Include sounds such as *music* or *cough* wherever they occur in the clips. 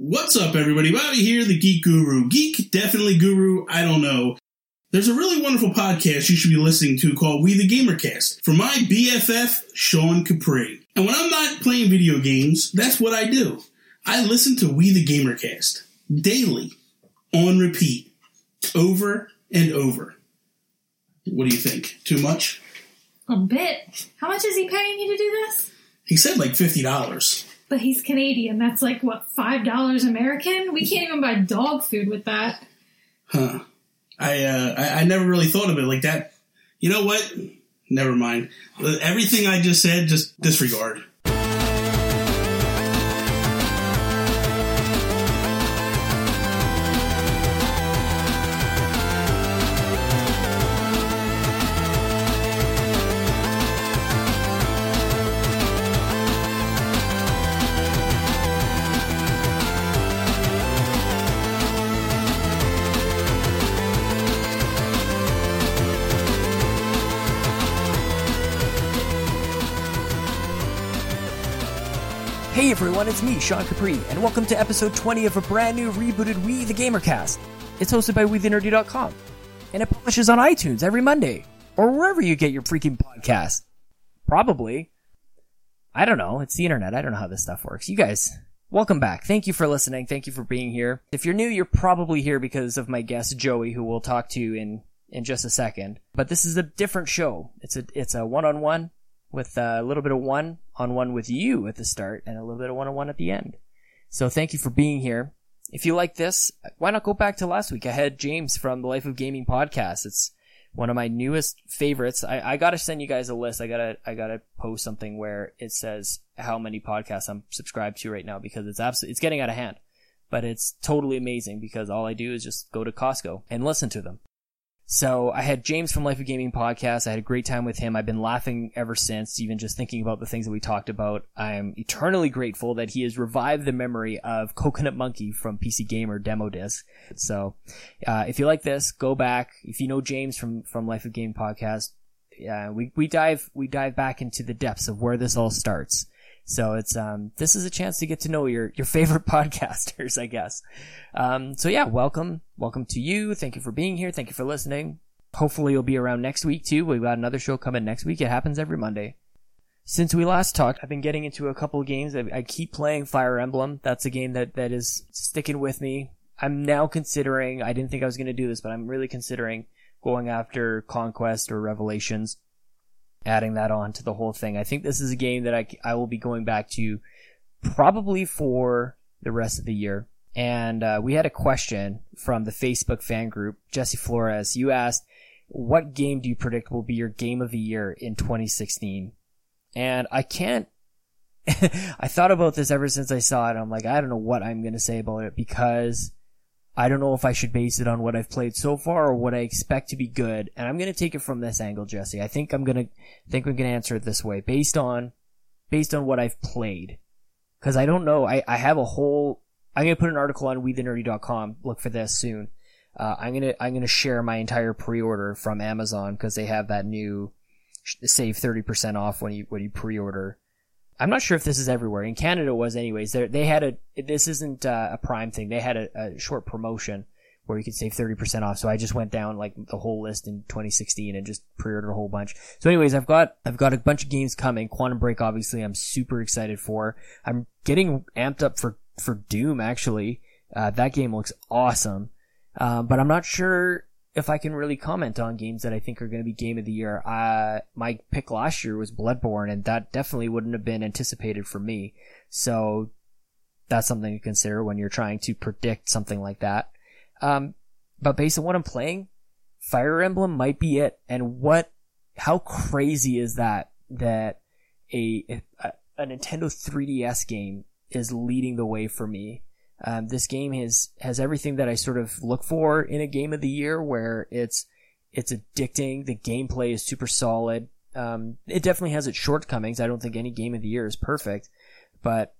What's up, everybody? Bobby here, the Geek Guru. Geek, definitely guru, I don't know. There's a really wonderful podcast you should be listening to called We the Gamercast from my BFF, Sean Capri. And when I'm not playing video games, that's what I do. I listen to We the Gamercast daily, on repeat, over and over. What do you think? Too much? A bit. How much is he paying you to do this? He said like $50. But he's Canadian. That's like, what, $5 American? We can't even buy dog food with that. Huh. I, uh, I, I never really thought of it like that. You know what? Never mind. Everything I just said, just disregard. Everyone, it's me, Sean Capri, and welcome to episode 20 of a brand new rebooted We the Gamercast. It's hosted by WeTheNerdy.com, and it publishes on iTunes every Monday, or wherever you get your freaking podcast. Probably. I don't know, it's the internet, I don't know how this stuff works. You guys, welcome back. Thank you for listening, thank you for being here. If you're new, you're probably here because of my guest Joey, who we'll talk to in, in just a second. But this is a different show. It's a, it's a one-on-one with uh, a little bit of one on one with you at the start and a little bit of one on one at the end. So thank you for being here. If you like this, why not go back to last week? I had James from the Life of Gaming podcast. It's one of my newest favorites. I, I gotta send you guys a list. I gotta, I gotta post something where it says how many podcasts I'm subscribed to right now because it's absolutely, it's getting out of hand. But it's totally amazing because all I do is just go to Costco and listen to them. So I had James from Life of Gaming podcast. I had a great time with him. I've been laughing ever since, even just thinking about the things that we talked about. I'm eternally grateful that he has revived the memory of Coconut Monkey from PC Gamer demo disc. So, uh, if you like this, go back. If you know James from, from Life of Gaming podcast, yeah, we, we dive, we dive back into the depths of where this all starts. So it's um this is a chance to get to know your your favorite *laughs* podcasters, I guess. Um so yeah, welcome. Welcome to you. Thank you for being here. Thank you for listening. Hopefully you'll be around next week too. We've got another show coming next week. It happens every Monday. Since we last talked, I've been getting into a couple of games. I, I keep playing Fire Emblem. That's a game that that is sticking with me. I'm now considering, I didn't think I was going to do this, but I'm really considering going after Conquest or Revelations adding that on to the whole thing. I think this is a game that I, I will be going back to probably for the rest of the year. And uh, we had a question from the Facebook fan group, Jesse Flores. You asked, what game do you predict will be your game of the year in 2016? And I can't, *laughs* I thought about this ever since I saw it. I'm like, I don't know what I'm going to say about it because I don't know if I should base it on what I've played so far or what I expect to be good. And I'm going to take it from this angle, Jesse. I think I'm going to think going to answer it this way based on based on what I've played. Cuz I don't know. I I have a whole I'm going to put an article on wethenerdy.com. Look for this soon. Uh, I'm going to I'm going to share my entire pre-order from Amazon cuz they have that new save 30% off when you when you pre-order I'm not sure if this is everywhere. In Canada, it was anyways. They they had a this isn't uh, a Prime thing. They had a, a, short promotion where you could save thirty percent off. So I just went down like the whole list in 2016 and just pre-ordered a whole bunch. So anyways, I've got I've got a bunch of games coming. Quantum Break, obviously, I'm super excited for. I'm getting amped up for for Doom. Actually, uh, that game looks awesome. Um, but I'm not sure if I can really comment on games that I think are going to be game of the year. Uh, my pick last year was Bloodborne, and that definitely wouldn't have been anticipated for me. So that's something to consider when you're trying to predict something like that. Um, but based on what I'm playing, Fire Emblem might be it. And what, how crazy is that, that a, a, a Nintendo 3DS game is leading the way for me um, this game has has everything that I sort of look for in a game of the year, where it's it's addicting. The gameplay is super solid. Um, it definitely has its shortcomings. I don't think any game of the year is perfect, but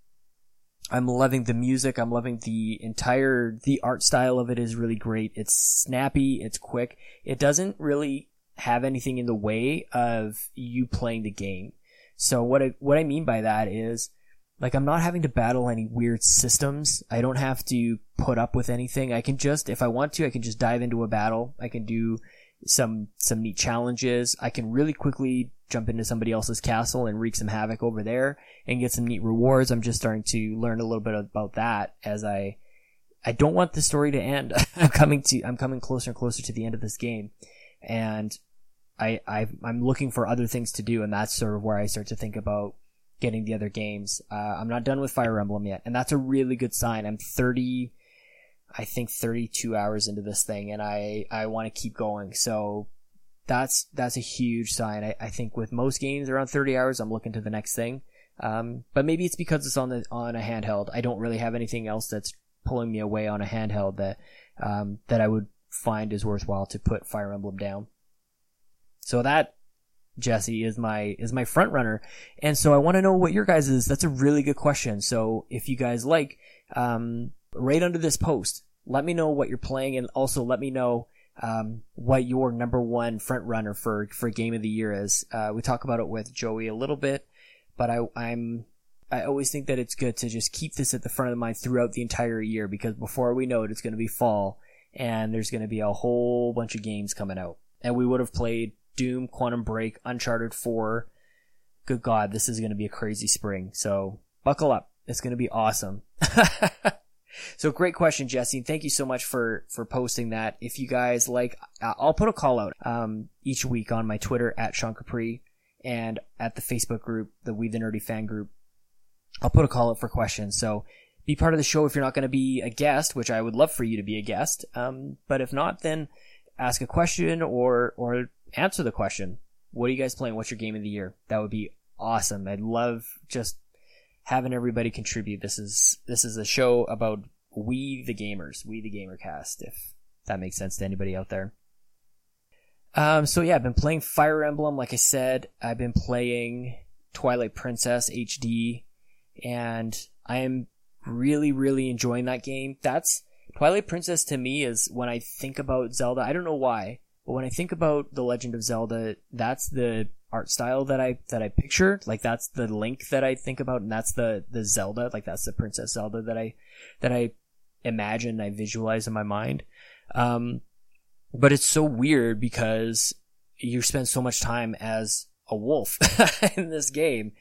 I'm loving the music. I'm loving the entire the art style of it is really great. It's snappy. It's quick. It doesn't really have anything in the way of you playing the game. So what I, what I mean by that is like I'm not having to battle any weird systems. I don't have to put up with anything. I can just, if I want to, I can just dive into a battle. I can do some, some neat challenges. I can really quickly jump into somebody else's castle and wreak some havoc over there and get some neat rewards. I'm just starting to learn a little bit about that as I, I don't want the story to end. *laughs* I'm coming to, I'm coming closer and closer to the end of this game. And I, I, I'm looking for other things to do. And that's sort of where I start to think about getting the other games. Uh, I'm not done with Fire Emblem yet. And that's a really good sign. I'm 30, I think 32 hours into this thing and I, I want to keep going. So that's, that's a huge sign. I, I think with most games around 30 hours, I'm looking to the next thing. Um, but maybe it's because it's on the, on a handheld. I don't really have anything else that's pulling me away on a handheld that, um, that I would find is worthwhile to put Fire Emblem down. So that Jesse is my is my front runner, and so I want to know what your guys is. That's a really good question. So if you guys like, um, right under this post, let me know what you're playing, and also let me know um, what your number one front runner for for game of the year is. Uh, we talk about it with Joey a little bit, but I, I'm I always think that it's good to just keep this at the front of the mind throughout the entire year because before we know it, it's going to be fall and there's going to be a whole bunch of games coming out. And we would have played Doom, Quantum Break, Uncharted 4. Good God, this is going to be a crazy spring. So buckle up. It's going to be awesome. *laughs* so great question, Jesse. Thank you so much for, for posting that. If you guys like, I'll put a call out, um, each week on my Twitter at Sean Capri and at the Facebook group, the We the Nerdy fan group. I'll put a call out for questions. So be part of the show if you're not going to be a guest, which I would love for you to be a guest. Um, but if not, then ask a question or, or answer the question. What are you guys playing? What's your game of the year? That would be awesome. I'd love just having everybody contribute. This is, this is a show about we the gamers, we the gamer cast, if that makes sense to anybody out there. Um, so yeah, I've been playing Fire Emblem. Like I said, I've been playing Twilight Princess HD and I am really, really enjoying that game. That's Twilight Princess to me is when I think about Zelda. I don't know why, but when I think about The Legend of Zelda, that's the art style that I that I picture. Like that's the Link that I think about, and that's the the Zelda. Like that's the Princess Zelda that I that I imagine, I visualize in my mind. Um, but it's so weird because you spend so much time as a wolf *laughs* in this game,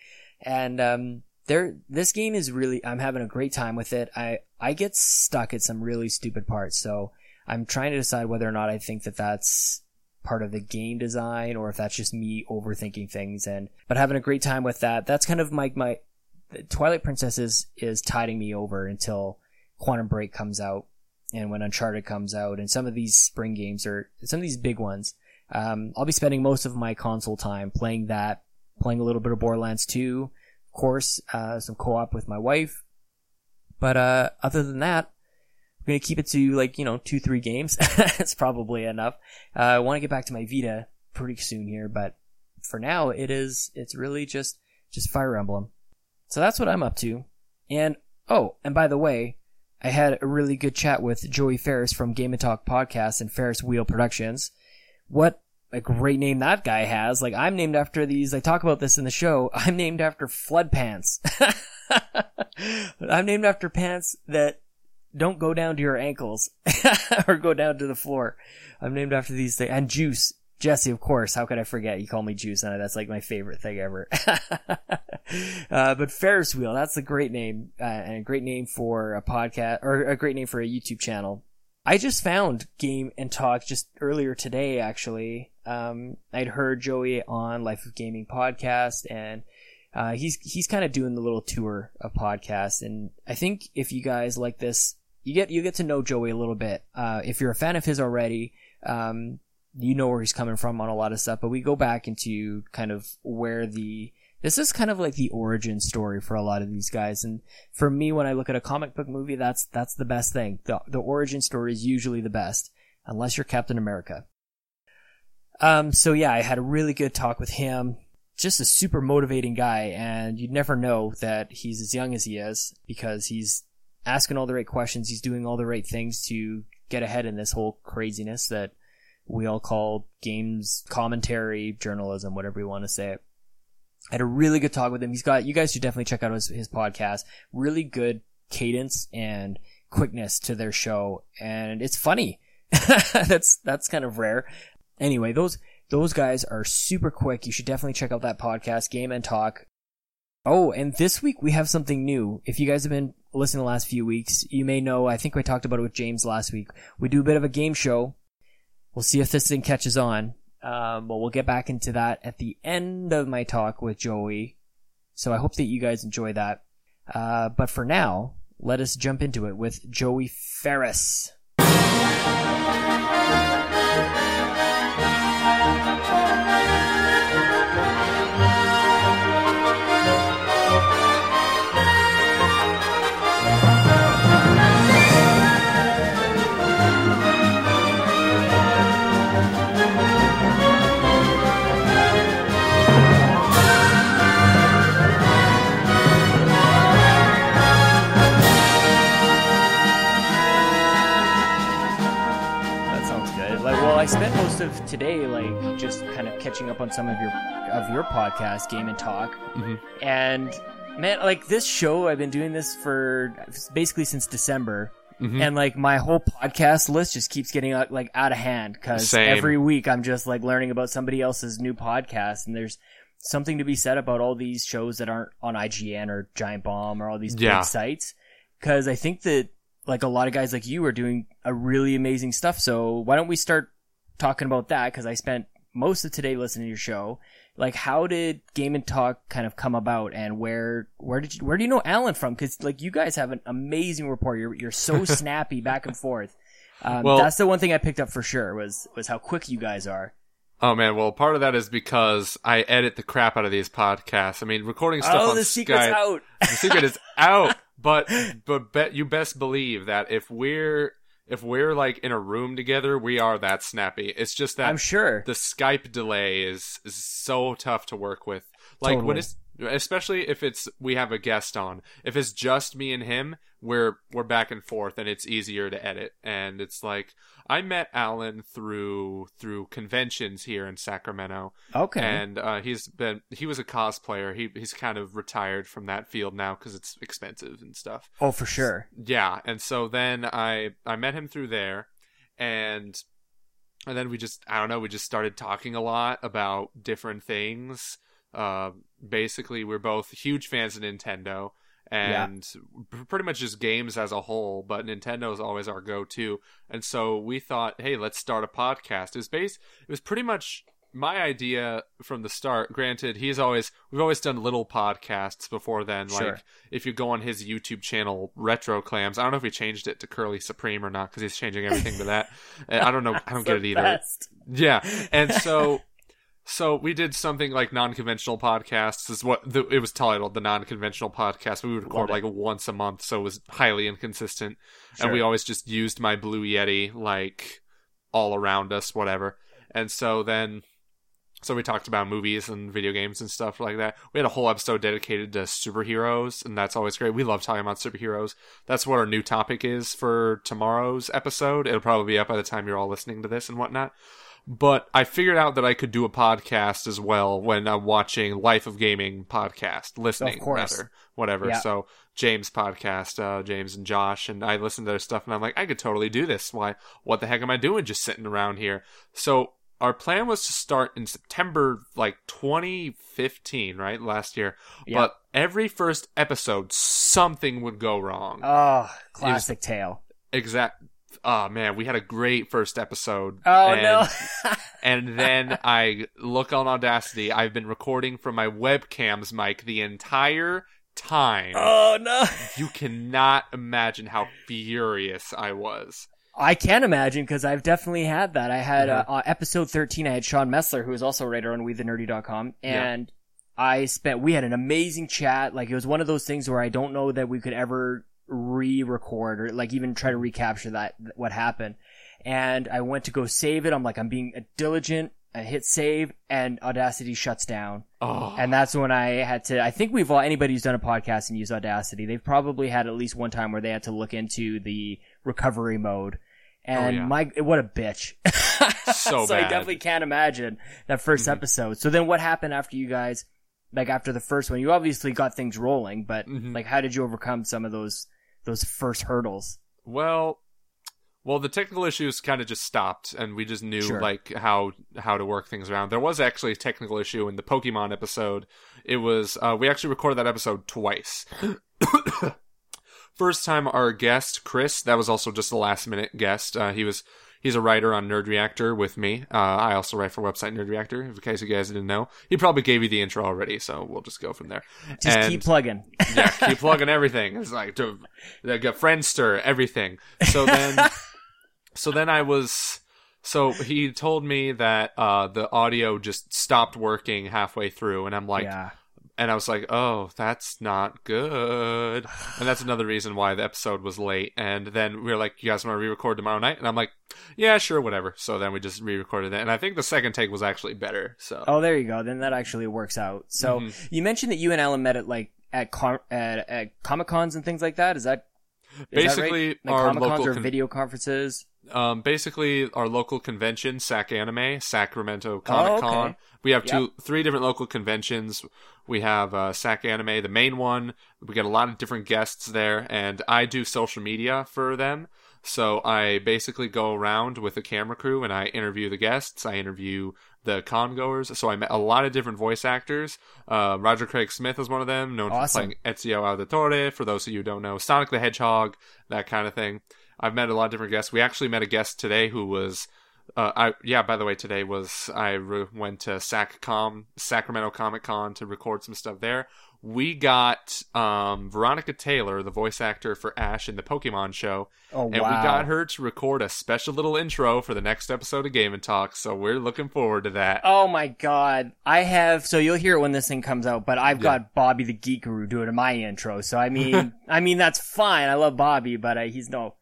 and um, there this game is really I'm having a great time with it. I I get stuck at some really stupid parts, so I'm trying to decide whether or not I think that that's part of the game design or if that's just me overthinking things and but having a great time with that. That's kind of my my Twilight Princess is is tiding me over until Quantum Break comes out and when Uncharted comes out and some of these spring games are some of these big ones. Um, I'll be spending most of my console time playing that, playing a little bit of Borderlands 2, of course, uh, some co-op with my wife. But uh, other than that, I'm gonna keep it to like, you know, two, three games. *laughs* It's probably enough. Uh, I want to get back to my Vita pretty soon here, but for now it is, it's really just, just Fire Emblem. So that's what I'm up to. And, oh, and by the way, I had a really good chat with Joey Ferris from Game and Talk Podcast and Ferris Wheel Productions. What a great name that guy has. Like, I'm named after these, I talk about this in the show, I'm named after flood pants. *laughs* I'm named after pants that don't go down to your ankles *laughs* or go down to the floor. I'm named after these things. And Juice. Jesse, of course. How could I forget? You call me Juice, and that's like my favorite thing ever. *laughs* uh, but Ferris Wheel, that's a great name, uh, and a great name for a podcast, or a great name for a YouTube channel. I just found Game and Talk just earlier today, actually. Um, I'd heard Joey on Life of Gaming podcast, and uh, he's he's kind of doing the little tour of podcasts, and I think if you guys like this you get you get to know Joey a little bit. Uh, if you're a fan of his already, um, you know where he's coming from on a lot of stuff. But we go back into kind of where the this is kind of like the origin story for a lot of these guys. And for me, when I look at a comic book movie, that's that's the best thing. The the origin story is usually the best, unless you're Captain America. Um, so yeah, I had a really good talk with him. Just a super motivating guy, and you'd never know that he's as young as he is because he's asking all the right questions. He's doing all the right things to get ahead in this whole craziness that we all call games commentary, journalism, whatever you want to say it. I had a really good talk with him. He's got, you guys should definitely check out his, his podcast. Really good cadence and quickness to their show. And it's funny. *laughs* that's, that's kind of rare. Anyway, those, those guys are super quick. You should definitely check out that podcast, Game and Talk. Oh, and this week we have something new. If you guys have been listening the last few weeks, you may know, I think we talked about it with James last week. We do a bit of a game show. We'll see if this thing catches on. Um, but we'll get back into that at the end of my talk with Joey. So I hope that you guys enjoy that. Uh, but for now, let us jump into it with Joey Ferris. Of today like just kind of catching up on some of your of your podcast, Game and Talk, Mhm. and man, like this show, I've been doing this for basically since December. Mhm. And like my whole podcast list just keeps getting uh, like out of hand because every week I'm just like learning about somebody else's new podcast, and there's something to be said about all these shows that aren't on IGN or Giant Bomb or all these Yeah. big sites. Because I think that like a lot of guys like you are doing a really amazing stuff. So why don't we start talking about that? Because I spent most of today listening to your show. Like, how did Game and Talk kind of come about, and where where did you where do you know Alan from? Because like you guys have an amazing rapport. You're you're so *laughs* snappy back and forth. Um, Well- that's the one thing I picked up for sure was was how quick you guys are. Oh man, well part of that is because I edit the crap out of these podcasts. I mean, recording stuff oh, on the secret's Skype. out. The secret is out. *laughs* But but bet you best believe that if we're if we're like in a room together, we are that snappy. It's just that I'm sure. the Skype delay is, is so tough to work with. Like Totally. when it's especially if it's we have a guest on. If it's just me and him, we're we're back and forth and it's easier to edit. And it's like I met Alan through through conventions here in Sacramento. Okay. And uh, he's been he was a cosplayer. He he's kind of retired from that field now cuz it's expensive and stuff. oh, for sure. Yeah, and so then I I met him through there, and and then we just I don't know we just started talking a lot about different things. Uh, basically, we're both huge fans of Nintendo and pr- pretty much just games as a whole. But Nintendo is always our go-to, and so we thought, hey, let's start a podcast. It was base. It was pretty much my idea from the start. Granted, he's always we've always done little podcasts before then, Sure. like if you go on his YouTube channel, Retro Clams. I don't know if he changed it to Curly Supreme or not because he's changing everything to that. *laughs* I don't know. I don't get it either. best. Yeah, and so so we did something like non-conventional podcasts. Is what the, it was titled, the non-conventional podcast. We would record like once a month, so it was highly inconsistent. Sure. And we always just used my Blue Yeti like all around us, whatever. And so then. So we talked about movies and video games and stuff like that. We had a whole episode dedicated to superheroes, and that's always great. We love talking about superheroes. That's what our new topic is for tomorrow's episode. It'll probably be up by the time you're all listening to this and whatnot. But I figured out that I could do a podcast as well when I'm watching Life of Gaming podcast, listening rather, whatever. Yeah. So James podcast, uh, James and Josh, and I listen to their stuff, and I'm like, I could totally do this. Why? What the heck am I doing just sitting around here? So our plan was to start in September, like 2015, right, last year. Yeah. But every first episode, something would go wrong. Oh, classic tale. exact. Oh man, we had a great first episode. Oh and, no. *laughs* *laughs* and then I look on Audacity. I've been recording from my webcam's mic the entire time. oh no. You cannot imagine how furious I was. I can imagine because I've definitely had that. I had Mhm. uh, episode 13, I had Sean Messler, who is also a writer on WeTheNerdy.com, Yeah. and I spent, we had an amazing chat. Like, it was one of those things where I don't know that we could ever re-record or like even try to recapture that, what happened. And I went to go save it. I'm like, I'm being diligent. I hit save and Audacity shuts down. Oh, And that's when I had to, I think we've all, anybody who's done a podcast and used Audacity, they've probably had at least one time where they had to look into the recovery mode. And Oh, yeah. my, what a bitch. *laughs* So I bad. definitely can't imagine that 1st Mhm. episode. So then what happened after you guys like after the first one? You obviously got things rolling, but Mhm. like how did you overcome some of those those first hurdles? Well, well, the technical issues kind of just stopped, and we just knew Sure. like how how to work things around. There was actually a technical issue in the Pokemon episode. It was uh, we actually recorded that episode twice. *coughs* First time our guest Chris, that was also just a last minute guest. Uh, he was he's a writer on Nerd Reactor with me. Uh, I also write for website Nerd Reactor. In case you guys didn't know, he probably gave you the intro already, so we'll just go from there. Just And- keep plugging. yeah, keep *laughs* plugging everything. It's like to like a Friendster, everything. So then, *laughs* so then I was. So he told me that uh, the audio just stopped working halfway through, and I'm like, yeah. And I was like, oh, that's not good. And that's another reason why the episode was late. And then we were like, you guys want to re-record tomorrow night? And I'm like, yeah, sure, whatever. So then we just re-recorded it, and I think the second take was actually better. So Oh, there you go. Then that actually works out. So Mhm. you mentioned that you and Alan met at like at com- at, at comic cons and things like that. Is that is that right? basically, like our comic cons local or con- video conferences? Um, basically our local convention, SAC Anime, Sacramento Comic Oh, Con. okay. We have two, three different local conventions. We have uh, SAC Anime, the main one. We get a lot of different guests there, and I do social media for them. So I basically go around with a camera crew and I interview the guests. I interview the con goers. So I met a lot of different voice actors. Uh, Roger Craig Smith is one of them, known Awesome. for playing Ezio Auditore. For those of you who don't know, Sonic the Hedgehog, that kind of thing. I've met a lot of different guests. We actually met a guest today who was, uh, I yeah. By the way, today was I re- went to SacCom Sacramento Comic Con to record some stuff there. We got um, Veronica Taylor, the voice actor for Ash in the Pokemon show, Oh and wow! we got her to record a special little intro for the next episode of Game and Talk. So we're looking forward to that. Oh my god. I have so you'll hear it when this thing comes out, but I've Yeah. got Bobby the Geek Guru doing my intro. So I *laughs* mean I mean that's fine. I love Bobby, but uh, he's no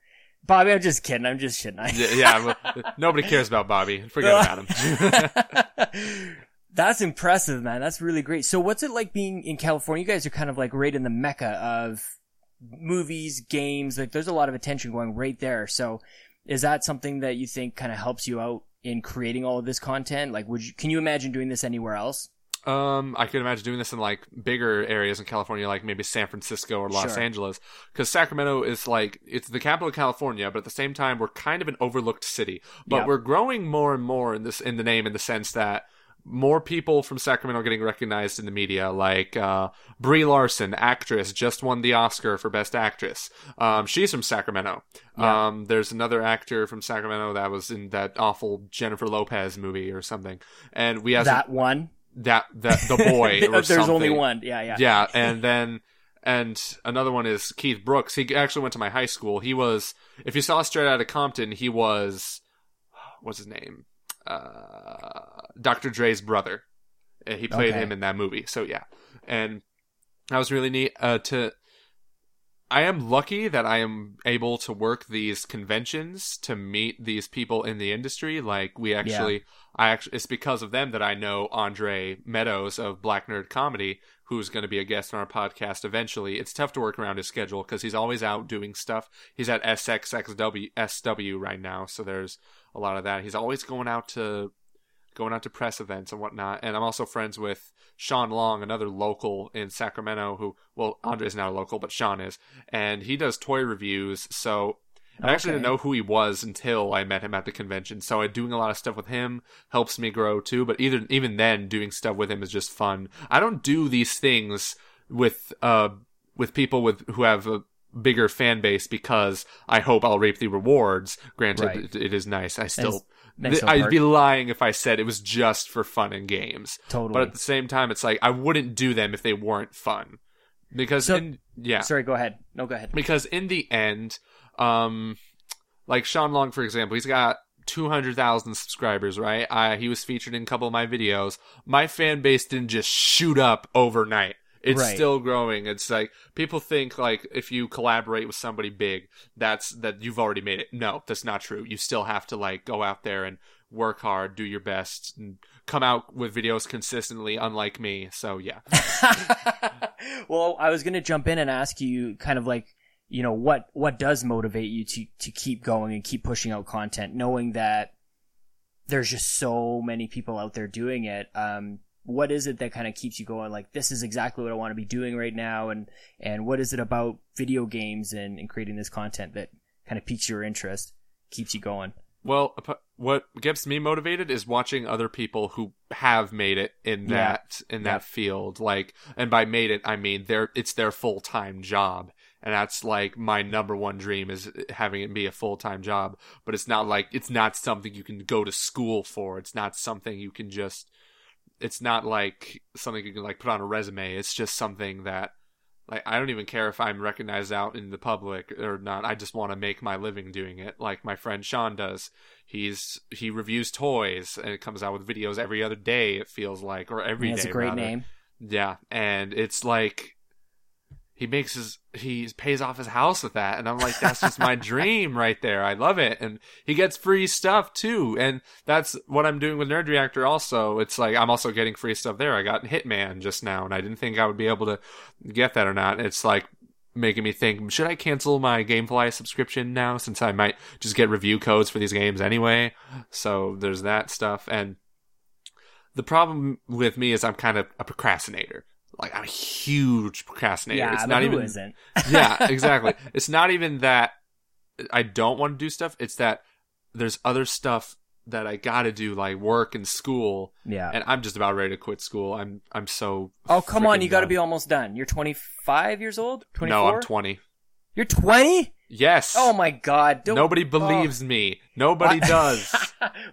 Bobby, I'm just kidding. I'm just shitting. yeah, yeah well, nobody cares about Bobby. Forget about him. *laughs* That's impressive, man. That's really great. So what's it like being in California? You guys are kind of like right in the mecca of movies, games. Like there's a lot of attention going right there. So is that something that you think kind of helps you out in creating all of this content? Like would you, can you imagine doing this anywhere else? Um, I could imagine doing this in like bigger areas in California, like maybe San Francisco or Los Sure. Angeles, because Sacramento is like it's the capital of California, but at the same time, we're kind of an overlooked city. But Yeah. we're growing more and more in this in the name, in the sense that more people from Sacramento are getting recognized in the media, like uh, Brie Larson, actress, just won the Oscar for Best Actress. Um, she's from Sacramento. Yeah. Um, there's another actor from Sacramento that was in that awful Jennifer Lopez movie or something, and we have that one? That that the boy *laughs* or There's something. only one. Yeah, yeah. Yeah, and then and another one is Keith Brooks. He actually went to my high school. He was if you saw Straight Outta Compton, he was what's his name? Uh, Dr. Dre's brother. He played Okay. him in that movie. So yeah, and that was really neat. Uh, to I am lucky that I am able to work these conventions to meet these people in the industry. Like we actually, I actually, it's because of them that I know Andre Meadows of Black Nerd Comedy, who's going to be a guest on our podcast eventually. It's tough to work around his schedule because he's always out doing stuff. He's at SXXW SW right now, so there's a lot of that. He's always going out to going out to press events and whatnot. And I'm also friends with Sean Long, another local in Sacramento who, well, Andre's not a local, but Sean is. And he does toy reviews. So I actually didn't know who he was until I met him at the convention. So I, doing a lot of stuff with him helps me grow too. But either, even then, doing stuff with him is just fun. I don't do these things with, uh, with people with, who have a, bigger fan base because I hope I'll reap the rewards. Granted, Right. it, it is nice. I still nice Th- little I'd be lying if I said it was just for fun and games. Totally. But at the same time, it's like I wouldn't do them if they weren't fun. Because So- in yeah, Sorry, go ahead. No, go ahead. because in the end, um, like Sean Long, for example, he's got two hundred thousand subscribers, right? I he was featured in a couple of my videos. My fan base didn't just shoot up overnight. It's Right. still growing. It's like people think like if you collaborate with somebody big, that's that you've already made it. No, that's not true. You still have to like go out there and work hard, do your best, and come out with videos consistently. Unlike me, so yeah. *laughs* well, I was going to jump in and ask you kind of like, you know, what, what does motivate you to, to keep going and keep pushing out content, knowing that there's just so many people out there doing it. Um, what is it that kind of keeps you going? Like, this is exactly what I want to be doing right now. And, and what is it about video games and, and creating this content that kind of piques your interest, keeps you going? Well, what gets me motivated is watching other people who have made it in Yeah. that in that field. Like, and by made it, I mean their it's their full time job, and that's like my number one dream is having it be a full time job. But it's not like it's not something you can go to school for. It's not something you can just. It's not like something you can like put on a resume. It's just something that like I don't even care if I'm recognized out in the public or not. I just want to make my living doing it, like my friend Sean does. He's he reviews toys and it comes out with videos every other day. It feels like, or every day. That's a great rather. name. Yeah, and it's like he makes his he pays off his house with that, and I'm like, that's just my *laughs* dream right there. I love it, and he gets free stuff too, and that's what I'm doing with Nerd Reactor. Also, it's like I'm also getting free stuff there. I got Hitman just now, and I didn't think I would be able to get that or not. It's like making me think, should I cancel my GameFly subscription now since I might just get review codes for these games anyway? So there's that stuff, and the problem with me is I'm kind of a procrastinator. Like I'm a huge procrastinator. Yeah, it's not even isn't? *laughs* yeah, *laughs* exactly. It's not even that I don't want to do stuff. It's that there's other stuff that I got to do, like work and school, Yeah. and I'm just about ready to quit school. I'm I'm so. oh, come on. You got to be almost done. You're 25 years old? 24? No, I'm 20. You're 20? Yes. Oh my god. Don't, Nobody oh. believes me. Nobody *laughs* I- does.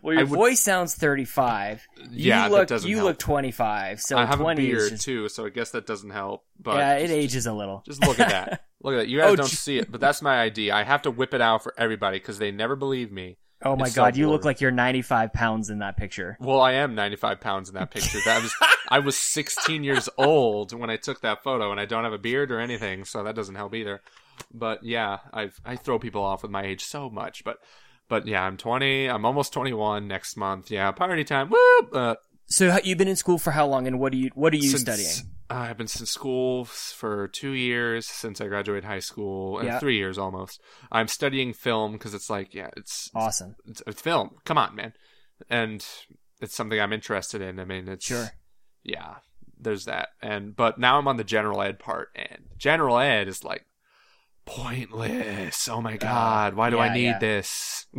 well, your I would- voice sounds 35. Yeah, you that look, doesn't You help. look 25. So I have a 20 is beard just, too, so I guess that doesn't help. But yeah, it just, ages a little. Just look at that. *laughs* Look at that. You guys Oh, don't see it, but that's my ID. I have to whip it out for everybody because they never believe me. Oh my It's so god, you look like you're 95 pounds in that picture. Well, I am 95 pounds in that picture. That was *laughs* I was 16 years old when I took that photo, and I don't have a beard or anything, so that doesn't help either. But yeah, I I throw people off with my age so much. But but yeah, I'm 20. I'm almost 21 next month. Yeah, party time. Woo! Uh, So you've been in school for how long and what are you what are you since- studying? Uh, I've been in school for two years since I graduated high school, and Yeah. three years almost. I'm studying film because it's like, yeah, it's Awesome. it's, it's film. Come on, man, and it's something I'm interested in. I mean, it's Sure. yeah. There's that, and but now I'm on the general ed part, and general ed is like pointless. Oh my god, why do yeah, I need yeah. this? *laughs*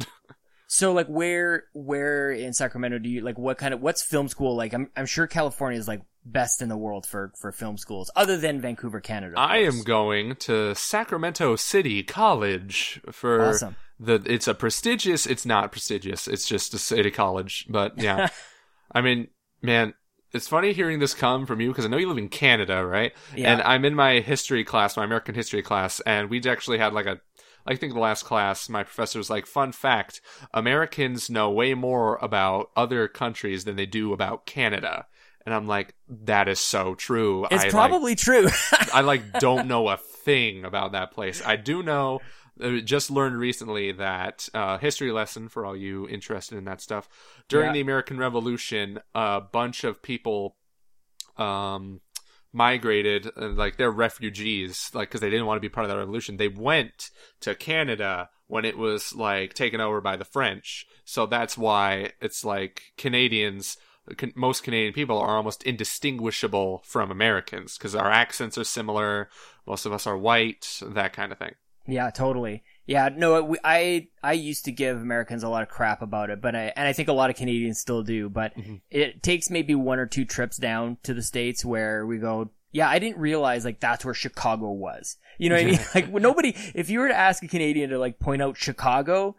So like where where in Sacramento do you like what kind of what's film school like? I'm I'm sure California is like best in the world for for film schools other than Vancouver, Canada. I am going to Sacramento City College for Awesome. the. It's a prestigious. It's not prestigious. It's just a city college. But yeah, *laughs* I mean, man, it's funny hearing this come from you because I know you live in Canada, right? Yeah. And I'm in my history class, my American history class, and we actually had like a. I think the last class, my professor was like, "Fun fact: Americans know way more about other countries than they do about Canada." And I'm like, "That is so true." It's I, like, probably true. I like *laughs* don't know a thing about that place. I do know. Just learned recently that uh, history lesson for all you interested in that stuff. During Yeah. the American Revolution, a bunch of people um, migrated, uh, like they're refugees, like because they didn't want to be part of that revolution. They went to Canada when it was like taken over by the French. So that's why it's like Canadians most Canadian people are almost indistinguishable from Americans because our accents are similar. Most of us are white, that kind of thing. Yeah, totally. Yeah, no, we, I I used to give Americans a lot of crap about it, but I and I think a lot of Canadians still do. But Mhm. it takes maybe one or two trips down to the states where we go. Yeah, I didn't realize like that's where Chicago was. You know what I mean? *laughs* Like nobody, if you were to ask a Canadian to like point out Chicago,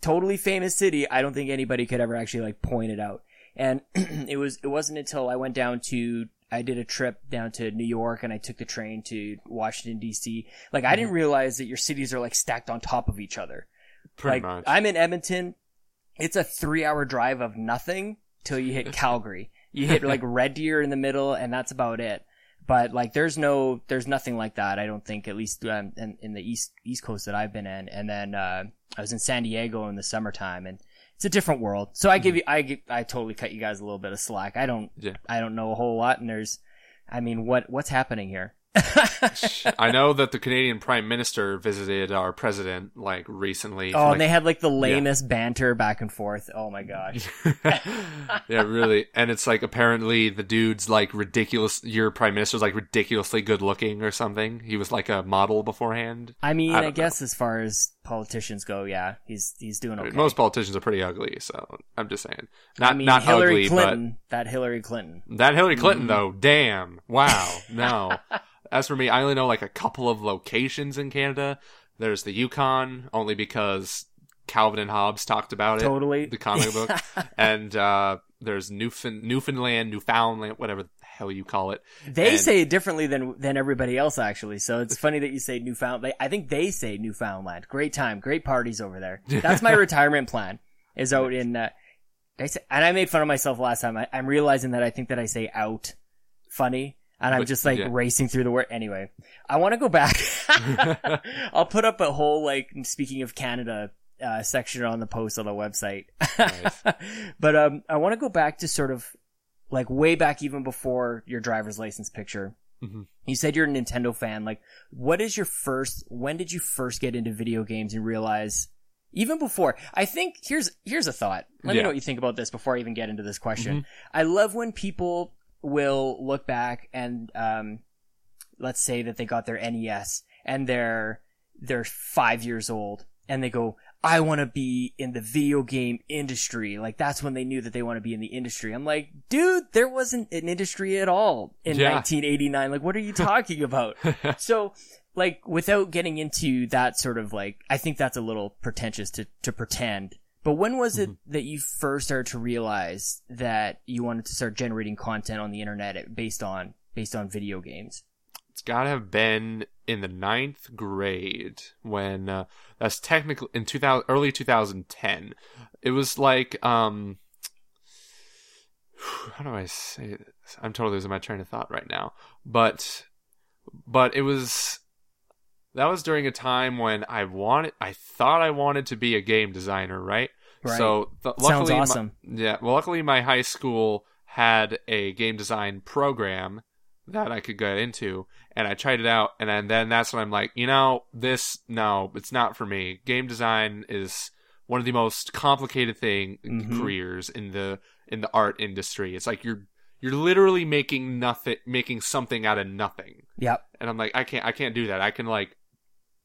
totally famous city, I don't think anybody could ever actually like point it out. And *clears throat* it was it wasn't until I went down to I did a trip down to New York and I took the train to Washington DC. Like I didn't realize that your cities are like stacked on top of each other. Pretty like much. I'm in Edmonton. It's a three hour drive of nothing till you hit *laughs* Calgary. You hit like Red Deer in the middle and that's about it. But like there's no, there's nothing like that. I don't think at least um, in, in the east, east coast that I've been in. And then, uh, I was in San Diego in the summertime and it's a different world. So I give mm-hmm. you, I give, I totally cut you guys a little bit of slack. I don't, Yeah. I don't know a whole lot and there's, I mean, what, what's happening here? I know that the Canadian Prime Minister visited our president like recently. Oh, like, and they had like the lamest banter back and forth. Oh my gosh. *laughs* yeah, really. And it's like apparently the dude's like ridiculous. Your prime minister's like ridiculously good looking or something. He was like a model beforehand. I mean, I I, guess as far as politicians go, yeah, he's he's doing I okay. mean, most politicians are pretty ugly, so I'm just saying. Not I mean, not Hillary ugly, Clinton, that Hillary Clinton. that Hillary Clinton Mm-hmm. though, damn, wow, *laughs* no. As for me, I only know like a couple of locations in Canada. There's the Yukon, only because Calvin and Hobbes talked about it. Totally. the comic book. *laughs* and uh, there's Newfound- Newfoundland, Newfoundland, whatever the hell you call it. They And- say it differently than than everybody else, actually. So it's funny that you say Newfoundland. I think they say Newfoundland. Great time, great parties over there. That's my *laughs* retirement plan. Is out in. Uh, I say, and I made fun of myself last time. I, I'm realizing that I think that I say out funny, and I'm But, just like yeah. racing through the word. Anyway, I want to go back. *laughs* I'll put up a whole like speaking of Canada uh, section on the post on the website. Nice. *laughs* but um, I want to go back to sort of like way back even before your driver's license picture. Mhm. You said you're a Nintendo fan. Like, what is your first? When did you first get into video games and realize? Even before, I think here's here's a thought. Let me know what you think about this before I even get into this question. I love when people will look back and um, let's say that they got their NES and they're they're five years old and they go, I want to be in the video game industry. Like that's when they knew that they want to be in the industry. I'm like, dude, there wasn't an industry at all in Yeah. 1989. Like, what are you *laughs* talking about? *laughs* so, like, without getting into that sort of like, I think that's a little pretentious to, to pretend. But when was it mm-hmm. that you first started to realize that you wanted to start generating content on the internet based on, based on video games? It's got to have been in the ninth grade when uh, that's technically in 2000 early 2010. It was like um *sighs* how do I say this? I'm totally losing my train of thought right now. But but it was that was during a time when I wanted I thought I wanted to be a game designer, right? Right. So th- Sounds luckily my- awesome. yeah, well, luckily my high school had a game design program that I could get into, and I tried it out, and then, then that's when I'm like, you know, this no, it's not for me. Game design is one of the most complicated thing Mhm. careers in the in the art industry. It's like you're you're literally making nothing, making something out of nothing, Yep. and I'm like, I can't, I can't do that. I can like.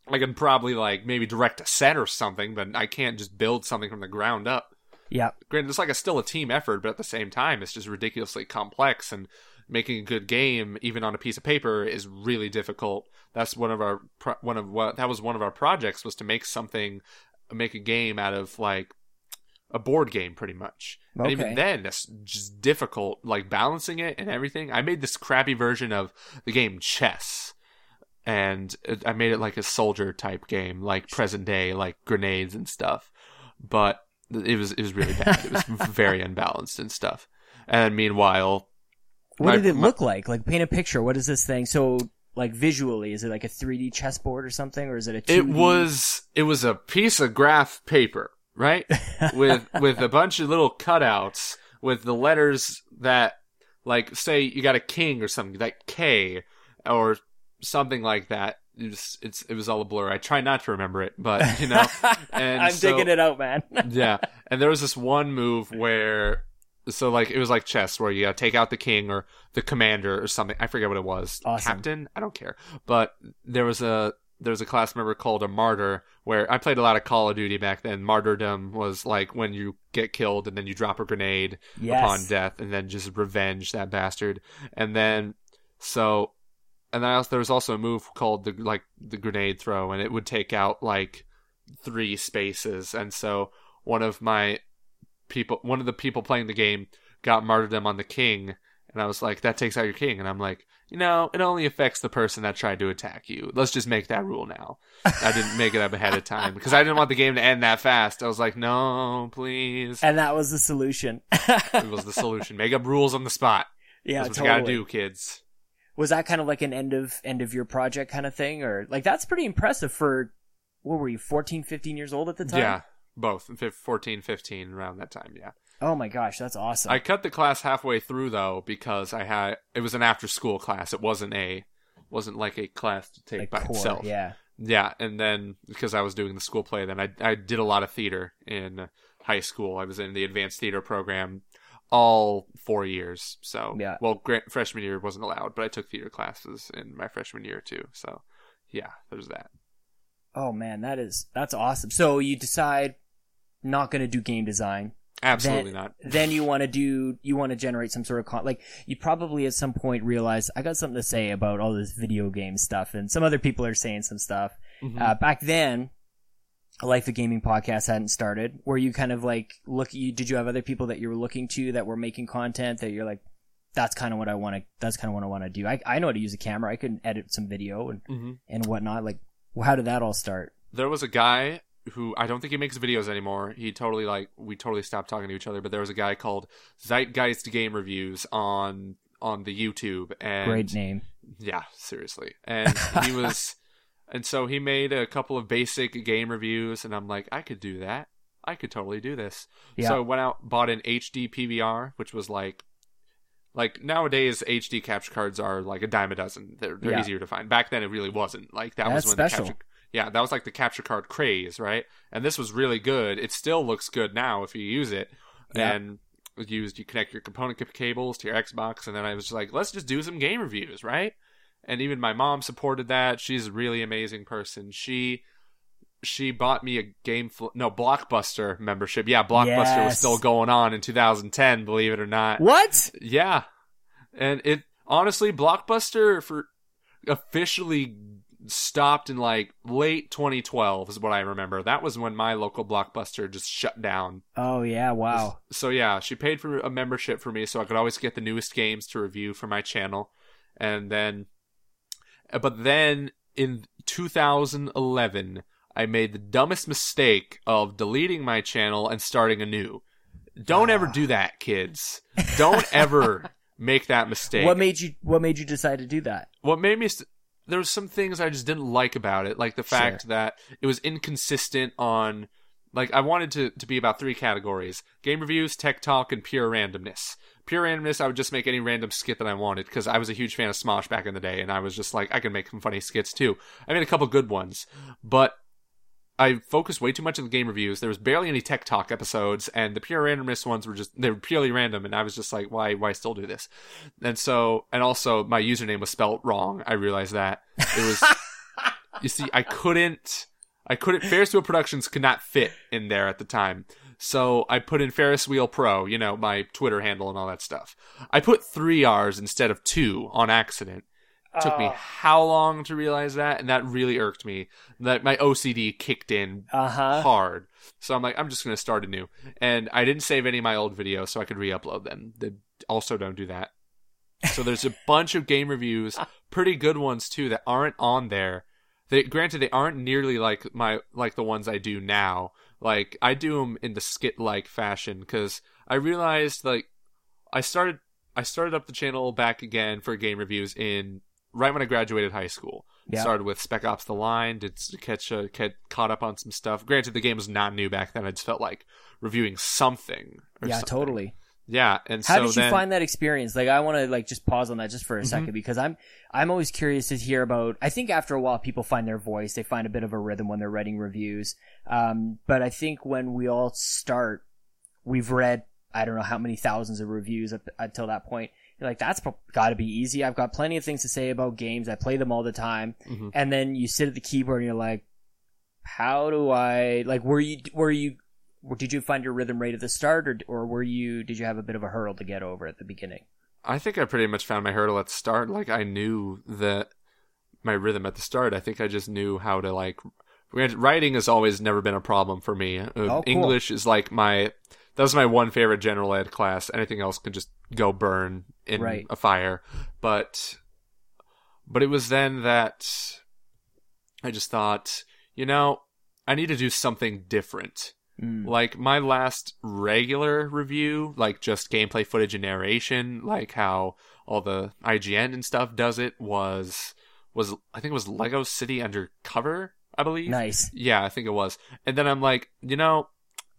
I can probably like maybe direct a set or something, but I can't just build something from the ground up Yep. granted it's like a still a team effort but at the same time it's just ridiculously complex and making a good game even on a piece of paper is really difficult. That's one of our pro- one of what that was one of our projects was to make something make a game out of like a board game pretty much. And even then that's just difficult like balancing it and everything. I made this crappy version of the game chess. And i made it like a soldier type game like present day like grenades and stuff. But it was it was really bad. It was *laughs* very unbalanced and stuff. And meanwhile, What My- did it my- look like? Like, paint a picture. What is this thing? So, like, visually, is it like a 3D chessboard or something, or is it a 2D? it was it was a piece of graph paper, right? *laughs* with with a bunch of little cutouts with the letters that like say you got a king or something like K or something like that. It was, it's it was all a blur. I try not to remember it, but you know. *laughs* And I'm so- digging it out, man. yeah. And there was this one move where, so like it was like chess where you gotta take out the king or the commander or something. I forget what it was. Awesome. Captain. I don't care. But there was a there was a class member called a martyr where I played a lot of Call of Duty back then. Martyrdom was like when you get killed and then you drop a grenade Yes. upon death and then just revenge that bastard. And then so and then I also, there was also a move called the like the grenade throw and it would take out like three spaces and so one of my people one of the people playing the game got martyrdom on the king and I was like that takes out your king. And I'm like you know it only affects the person that tried to attack you. Let's just make that rule now. I didn't make it up ahead of time because I didn't want the game to end that fast. I was like no please. And that was the solution. *laughs* it was the solution. Make up rules on the spot. Yeah, that's what totally. you gotta do kids. Was that kind of like an end of end of your project kind of thing, or like that's pretty impressive for what were you 14, 15 years old at the time? yeah both fif- 14 15 around that time yeah Oh my gosh, that's awesome. I cut the class halfway through though because I had it was an after school class. It wasn't a wasn't like a class to take like by core, itself. yeah. Yeah, and then because I was doing the school play, then I I did a lot of theater in high school. I was in the advanced theater program all four years. So Yeah. well, freshman year wasn't allowed, but I took theater classes in my freshman year too. So yeah, there's that. Oh man, that is that's awesome. So you decide not going to do game design. Absolutely then, not. Then you want to do you want to generate some sort of con- like you probably at some point realize I got something to say about all this video game stuff, and some other people are saying some stuff. Mhm. Uh, back then, a Life of Gaming podcast hadn't started. Where you kind of like look? You did you have other people that you were looking to that were making content that you're like, that's kind of what I want to. That's kind of what I want to do. I I know how to use a camera. I can edit some video and Mhm. and whatnot. Like, well, how did that all start? there was a guy who I don't think he makes videos anymore. He totally like we totally stopped talking to each other. But there was a guy called Zeitgeist Game Reviews on on the YouTube, and Great name. yeah, seriously. And he *laughs* was, and so he made a couple of basic game reviews, and I'm like, I could do that. I could totally do this. Yeah. So I went out, bought an HD PVR, which was like, like nowadays HD capture cards are like a dime a dozen. They're they're Yeah. easier to find. Back then it really wasn't. Like that That's was when special. the capture. Yeah, that was like the capture card craze, right? And this was really good. It still looks good now if you use it. Yeah. And used you connect your component cables to your Xbox, and then I was just like, let's just do some game reviews, right? And even my mom supported that. She's a really amazing person. She she bought me a game fl- no blockbuster membership. Yeah, blockbuster was still going on in 2010, believe it or not. What? Yeah. And it honestly Blockbuster for officially stopped in like late 2012 is what I remember. That was when my local Blockbuster just shut down. Oh yeah! Wow. So yeah, she paid for a membership for me so I could always get the newest games to review for my channel. And then uh, but then in 2011 I made the dumbest mistake of deleting my channel and starting anew. Don't ever do that, kids. *laughs* Don't ever make that mistake. What made you? What made you decide to do that? what made me st- there was some things I just didn't like about it, like the fact Sure. that it was inconsistent on like I wanted to to be about three categories: game reviews, tech talk, and pure randomness. Pure randomness, I would just make any random skit that I wanted because I was a huge fan of Smosh back in the day, and I was just like, I can make some funny skits too. I made a couple good ones, but I focused way too much on the game reviews. There was barely any tech talk episodes, and the pure randomness ones were just they were purely random, and I was just like, why why still do this? And so and also my username was spelt wrong. I realized that. It was *laughs* you see, I couldn't I couldn't Ferris Wheel Productions could not fit in there at the time. So I put in Ferris Wheel Pro, you know, my Twitter handle and all that stuff. I put three R's instead of two on accident. Took me how long to realize that, and that really irked me. That my OCD kicked in Uh huh. hard. So I'm like, I'm just gonna start anew. And I didn't save any of my old videos, so I could re-upload them. They also don't do that. So there's a *laughs* bunch of game reviews, pretty good ones too, that aren't on there. They granted they aren't nearly like my like the ones I do now. Like I do them in the skit like fashion because I realized like I started I started up the channel back again for game reviews in right when I graduated high school. Yeah. Started with Spec Ops: The Line, did catch uh, caught up on some stuff. Granted, the game was not new back then. I just felt like reviewing something. Yeah, something. totally. Yeah, and How so did you then, find that experience? Like, I want to like just pause on that just for a Mhm. second because I'm I'm always curious to hear about. I think after a while, people find their voice. They find a bit of a rhythm when they're writing reviews. Um, but I think when we all start, we've read I don't know how many thousands of reviews up until that point. You're like, that's got to be easy. I've got plenty of things to say about games. I play them all the time. Mhm. And then you sit at the keyboard and you're like, how do I like? Were you were you did you find your rhythm right at the start, or or were you did you have a bit of a hurdle to get over at the beginning? I think I pretty much found my hurdle at the start. Like I knew that my rhythm at the start. I think I just knew how to like. Writing has always never been a problem for me. Oh, cool. English is like my. That was my one favorite general ed class. Anything else can just go burn in Right. a fire. But, but it was then that I just thought, you know, I need to do something different. Mm. Like my last regular review, like just gameplay footage and narration, like how all the IGN and stuff does it was was I think it was Lego City Undercover, I believe. Nice. Yeah, I think it was. And then I'm like, you know,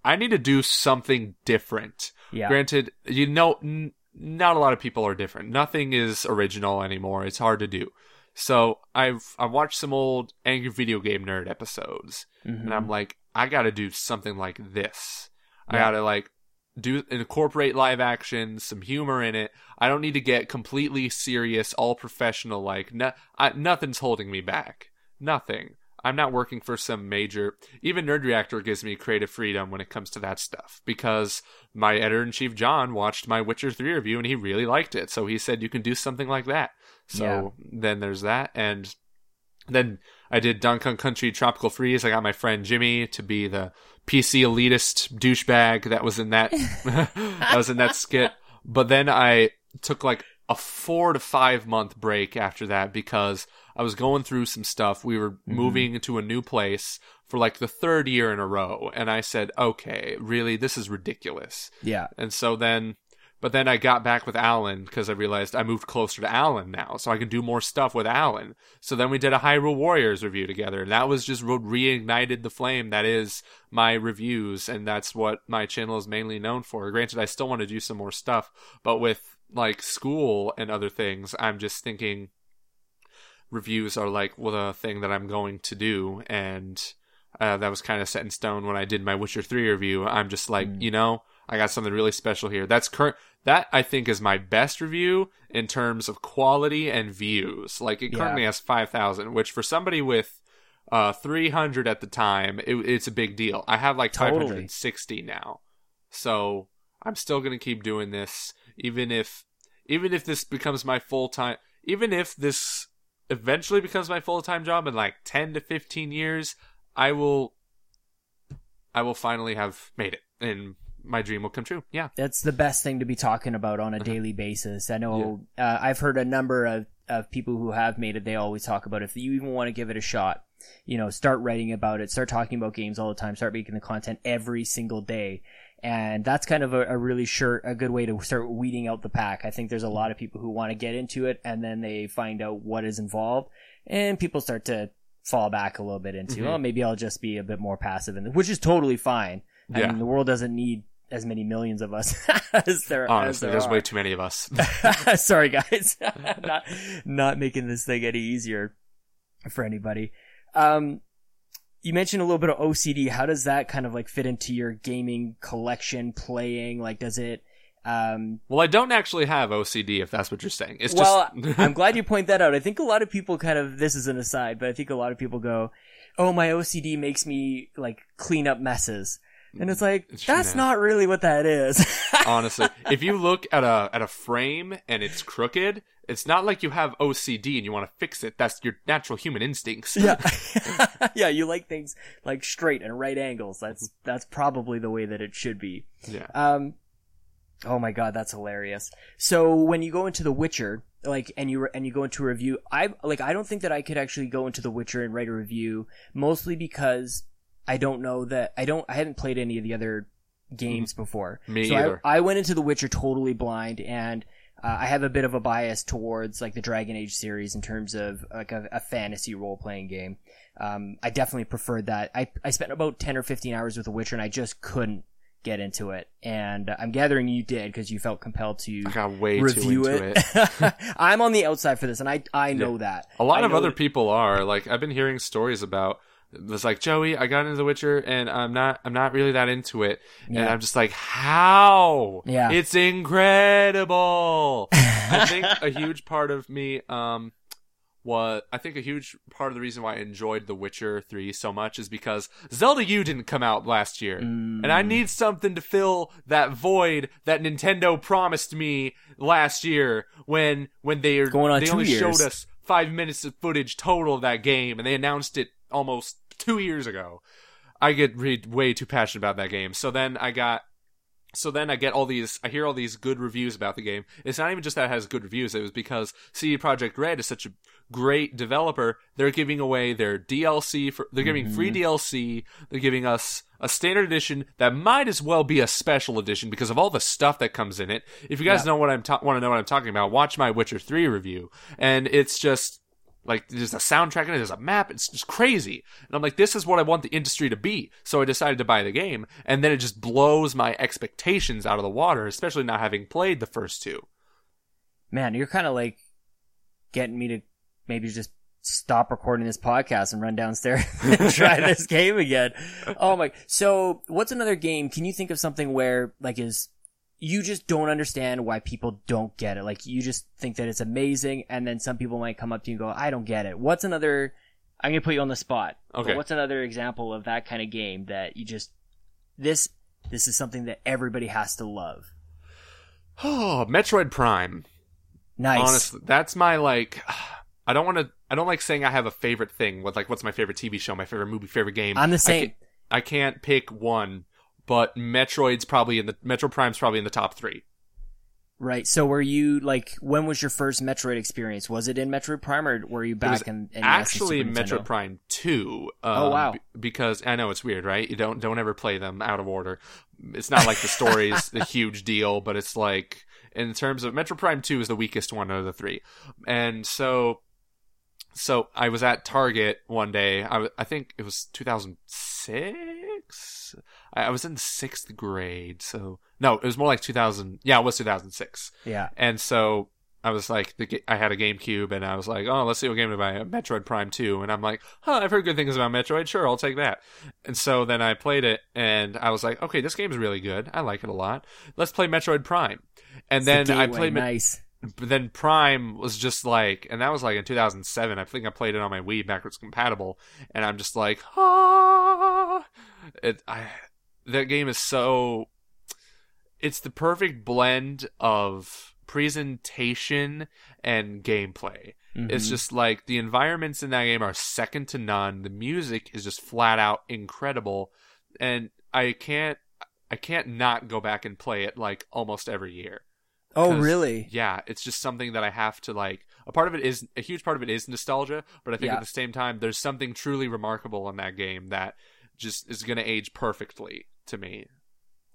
I need to do something different. Yeah. Granted, you know, n- not a lot of people are different. Nothing is original anymore. It's hard to do. So I've I watched some old Angry Video Game Nerd episodes, Mhm. and I'm like, I got to do something like this. I got to like do incorporate live action, some humor in it. I don't need to get completely serious, all professional. Like no, I, nothing's holding me back. Nothing. I'm not working for some major. Even Nerd Reactor gives me creative freedom when it comes to that stuff because my editor in chief John watched my Witcher 3 review and he really liked it. So he said you can do something like that. So then there's that. And then I did Donkey Country Tropical Freeze. I got my friend Jimmy to be the PC elitist douchebag that was in that *laughs* *laughs* that was in that skit. But then I took like a four to five month break after that because I was going through some stuff. We were mm-hmm. moving into a new place for like the third year in a row, and I said, "Okay, really, this is ridiculous." Yeah. And so then, but then I got back with Alan because I realized I moved closer to Alan now, so I can do more stuff with Alan. So then we did a Hyrule Warriors review together, and that was just what reignited the flame that is my reviews, and that's what my channel is mainly known for. Granted, I still want to do some more stuff, but with like school and other things, I'm just thinking reviews are like well the thing that I'm going to do, and uh, that was kind of set in stone when I did my Witcher Three review. I'm just like, Mm. you know, I got something really special here. That's current. That I think is my best review in terms of quality and views. Like it Yeah. currently has five thousand, which for somebody with uh 300 at the time, it, it's a big deal. I have like Totally. 560 now, so I'm still gonna keep doing this, even if even if this becomes my full time. Even if this eventually becomes my full time job in like 10 to 15 years, I will I will finally have made it and my dream will come true. Yeah. That's the best thing to be talking about on a daily basis. I know uh, I've heard a number of, of people who have made it. They always talk about if you even want to give it a shot, you know, start writing about it, start talking about games all the time, start making the content every single day. And that's kind of a, a really sure, a good way to start weeding out the pack. I think there's a lot of people who want to get into it and then they find out what is involved and people start to fall back a little bit into, Mhm. oh, maybe I'll just be a bit more passive, and which is totally fine. I Yeah. mean, the world doesn't need as many millions of us *laughs* as there as Honestly, there there's are. way too many of us. *laughs* *laughs* Sorry, guys, not not making this thing any easier for anybody. Um, you mentioned a little bit of OCD. How does that kind of like fit into your gaming collection, playing? Like, does it? Um, well, I don't actually have OCD if that's what you're saying. It's well, just *laughs* I'm glad you point that out. I think a lot of people kind of this is an aside, but I think a lot of people go, "Oh, my OCD makes me like clean up messes," and it's like It's that's not. not really what that is. *laughs* honestly, if you look at a at a frame and it's crooked, it's not like you have OCD and you want to fix it. That's your natural human instincts. yeah, *laughs* *laughs* yeah. You like things like straight and right angles. That's that's probably the way that it should be. Yeah. Um, oh my god, that's hilarious. So when you go into The Witcher, like, and you and you go into a review, I like I don't think that I could actually go into The Witcher and write a review, mostly because I don't know that I don't I hadn't played any of the other games before. Mm-hmm. Me so either. I, I went into The Witcher totally blind and. Uh, I have a bit of a bias towards like the Dragon Age series in terms of like a, a fantasy role playing game. Um, I definitely preferred that. I, I spent about 10 or 15 hours with The Witcher and I just couldn't get into it. And I'm gathering you did because you felt compelled to I got way review it. it. *laughs* I'm on the outside for this and I, I know that. A lot I of other that- people are like I've been hearing stories about. It's like Joey, I got into The Witcher and I'm not I'm not really that into it, and I'm just like, how? Yeah. it's incredible. *laughs* I think a huge part of me, um, what I think a huge part of the reason why I enjoyed The Witcher Three so much is because Zelda U didn't come out last year, Mm. and I need something to fill that void that Nintendo promised me last year when when they Going on they only years. showed us five minutes of footage total of that game, and they announced it almost two years ago. I get re- way too passionate about that game. So then I got, so then I get all these, I hear all these good reviews about the game. It's not even just that it has good reviews. It was because CD Projekt Red is such a great developer. They're giving away their DLC for, they're giving mm-hmm. free DLC. They're giving us a standard edition that might as well be a special edition because of all the stuff that comes in it. If you guys Yeah. know what I'm ta- want to know what I'm talking about, watch my Witcher 3 review. And it's just, like there's a soundtrack in it, there's a map, it's just crazy. And I'm like, this is what I want the industry to be. So I decided to buy the game, and then it just blows my expectations out of the water, especially not having played the first two. Man, you're kind of like getting me to maybe just stop recording this podcast and run downstairs *laughs* and try *laughs* this game again. Oh my! So, what's another game? Can you think of something where like is you just don't understand why people don't get it? Like you just think that it's amazing, and then some people might come up to you and go, "I don't get it." What's another? I'm gonna put you on the spot. Okay. what's another example of that kind of game that you just this this is something that everybody has to love? Oh, Metroid Prime. Nice. Honestly, that's my like. *sighs* I don't want to. I don't like saying I have a favorite thing. What like what's my favorite TV show, my favorite movie, favorite game. I'm the I same. can't, I can't pick one, but Metroid's probably in the Metroid Prime's probably in the top three. Right. So were you like when was your first Metroid experience? Was it in Metroid Prime or were you back in, in actually Super Metroid Prime Two. Um, Oh, wow. b- because I know it's weird, right? You don't don't ever play them out of order. It's not like the story's a huge deal, but it's like in terms of Metroid Prime Two is the weakest one out of the three, and so so I was at Target one day. I, I think it was 2006. I, I was in sixth grade, so no, it was more like 2000. Yeah, it was 2006. Yeah. And so I was like, the, I had a GameCube, and I was like, oh, let's see what game to buy. Metroid Prime 2. And I'm like, huh, I've heard good things about Metroid. Sure, I'll take that. And so then I played it, and I was like, okay, this game's really good. I like it a lot. Let's play Metroid Prime. And It's then the I played, nice. but then Prime was just like, and that was like in 2007. I think I played it on my Wii backwards compatible, and I'm just like, ah, it. I that game is so. It's the perfect blend of presentation and gameplay. It's Mhm. just like the environments in that game are second to none. The music is just flat out incredible, and I can't. I can't not go back and play it like almost every year Oh, really? yeah it's just something that i have to like a part of it is a huge part of it is nostalgia but i think Yeah. at the same time there's something truly remarkable in that game that just is going to age perfectly to me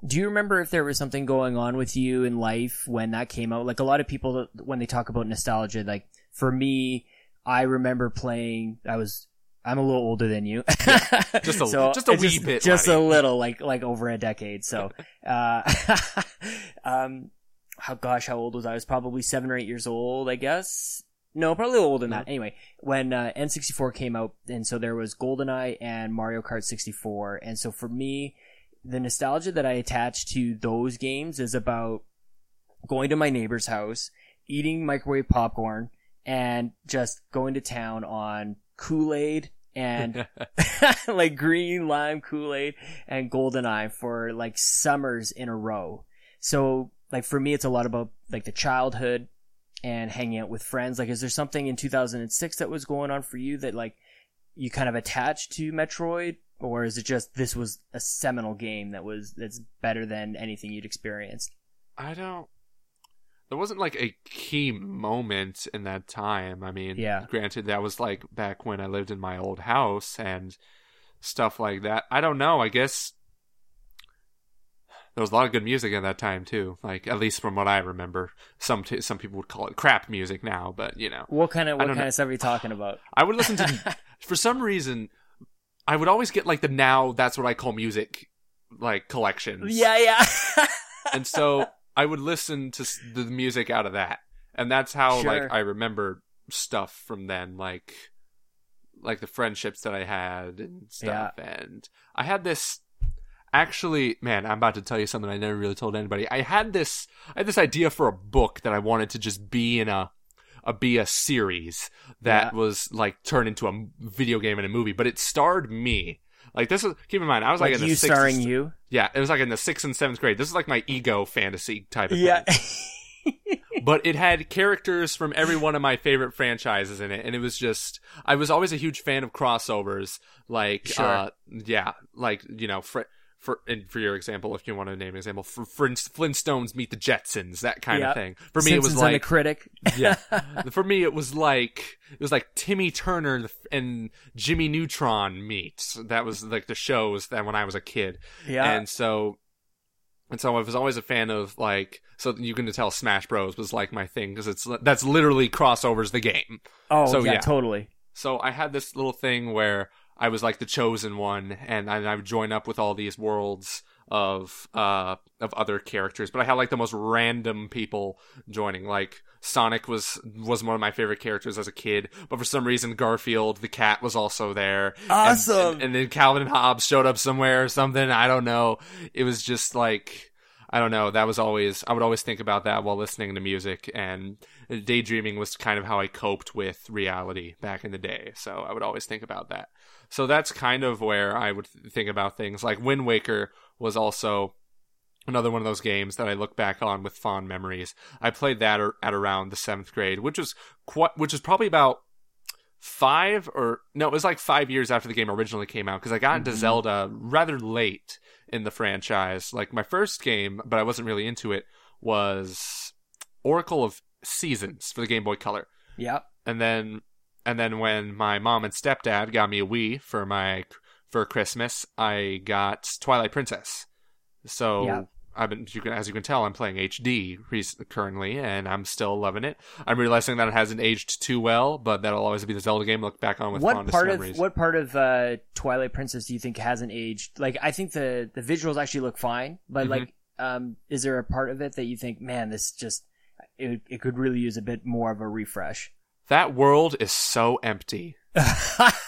Do you remember if there was something going on with you in life when that came out? Like a lot of people when they talk about nostalgia, like for me, I remember playing. I was. I'm a little older than you. Just a- *laughs* So, just a wee bit, Just a little, like like over a decade. So, *laughs* uh, *laughs* um, how gosh, how old was I? I was probably seven or eight years old, I guess. No, probably a little older than that. Anyway, when uh, N64 came out, and so there was GoldenEye and Mario Kart 64, and so for me, the nostalgia that I attach to those games is about going to my neighbor's house, eating microwave popcorn, and just going to town on Kool-Aid and *laughs* *laughs* like green lime Kool-Aid and GoldenEye for like summers in a row. So like for me, it's a lot about like the childhood and hanging out with friends. Like, is there something in 2006 that was going on for you that like you kind of attached to Metroid? Or is it just this was a seminal game that was that's better than anything you'd experienced? i don't there wasn't like a key moment in that time i mean Yeah. granted that was like back when i lived in my old house and stuff like that i don't know i guess there was a lot of good music at that time too like at least from what i remember some t- some people would call it crap music now but you know What kind of what kind know. of stuff are you talking about? I would listen to *laughs* for some reason I would always get like the now that's what I call music like collections. yeah, yeah. *laughs* And so I would listen to the music out of that. And that's how Sure. like I remember stuff from then like like the friendships that I had and stuff and I had this actually man i'm about to tell you something i never really told anybody i had this i had this idea for a book that i wanted to just be in a a be a series that Yeah. was like turned into a video game and a movie but it starred me like this was keep in mind i was like, like in the you sixth starring you. yeah it was like in the sixth and seventh grade this is like my ego fantasy type of Yeah. thing *laughs* but it had characters from every one of my favorite franchises in it and it was just i was always a huge fan of crossovers like Sure. uh yeah like you know fr- for and for your example if you want to name an example for for flintstones meet the jetsons that kind Yeah. of thing for me it was Simpsons and the like critic. yeah *laughs* for me it was like it was like timmy turner and jimmy neutron meet that was like the shows that when i was a kid yeah. and so and so I was always a fan of like so you can tell Smash Bros was like my thing because it's that's literally crossovers the game. oh so, yeah, yeah. totally. So I had this little thing where I was like the chosen one, and I, I would join up with all these worlds of uh of other characters, but I had like the most random people joining. Like Sonic was was one of my favorite characters as a kid, but for some reason Garfield the cat was also there. And- Awesome. And, and then Calvin and Hobbes showed up somewhere or something. I don't know. It was just like I don't know. That was always I would always think about that while listening to music and daydreaming was kind of how I coped with reality back in the day. So I would always think about that. So that's kind of where I would think about things. Like Wind Waker was also another one of those games that I look back on with fond memories. I played that at around the seventh grade, which was quite, which is probably about five or no, it was like five years after the game originally came out because I got into Mhm. Zelda rather late in the franchise. Like my first game, but I wasn't really into it, was Oracle of Seasons for the Game Boy Color Yep. and then and then when my mom and stepdad got me a Wii for my for Christmas, I got Twilight Princess. So Yeah. I've been, you can, as you can tell, I'm playing HD currently, and I'm still loving it. I'm realizing that it hasn't aged too well, but that'll always be the Zelda game. Look back on with what part memories. of what part of uh, Twilight Princess do you think hasn't aged? Like, I think the the visuals actually look fine, but Mhm. like, um, is there a part of it that you think, man, this just it, it could really use a bit more of a refresh? that world is so empty. *laughs*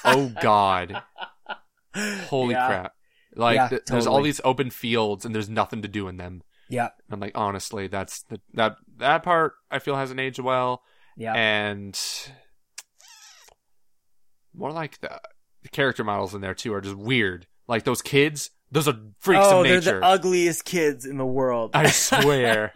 Oh God, *laughs* holy Yeah. crap! Like Yeah, th- there's all these open fields, and there's nothing to do in them. Yeah, I'm like, honestly, that's the, that that part I feel hasn't aged well, yeah, and more like the, the character models in there too are just weird. Like those kids, those are freaks oh, of they're the ugliest kids in the world. I swear,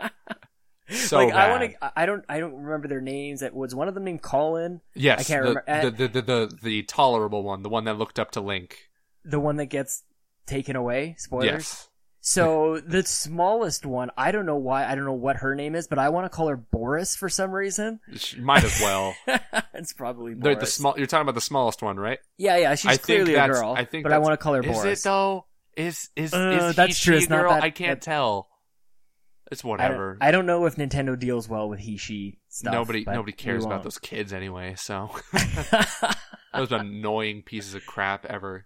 *laughs* so like I want to. I don't. I don't remember their names. That was one of them named Colin, Yes, I can't the, remember- the, eh. the, the the the tolerable one, the one that looked up to Link. the one that gets taken away. Spoilers. Yes, So the smallest one, I don't know why. I don't know what her name is, but I want to call her Boris for some reason. She might as well. *laughs* it's probably the, the small. You're talking about the smallest one, right? Yeah, yeah, she's I clearly a girl. I think but I want to call her Is Boris. it though? Is is Uh, is he, that's true. she It's a not girl? that- I can't that- tell. It's I whatever. don't, I don't know if Nintendo deals well with he she stuff. nobody nobody cares about those kids anyway. So *laughs* *laughs* those annoying pieces of crap ever.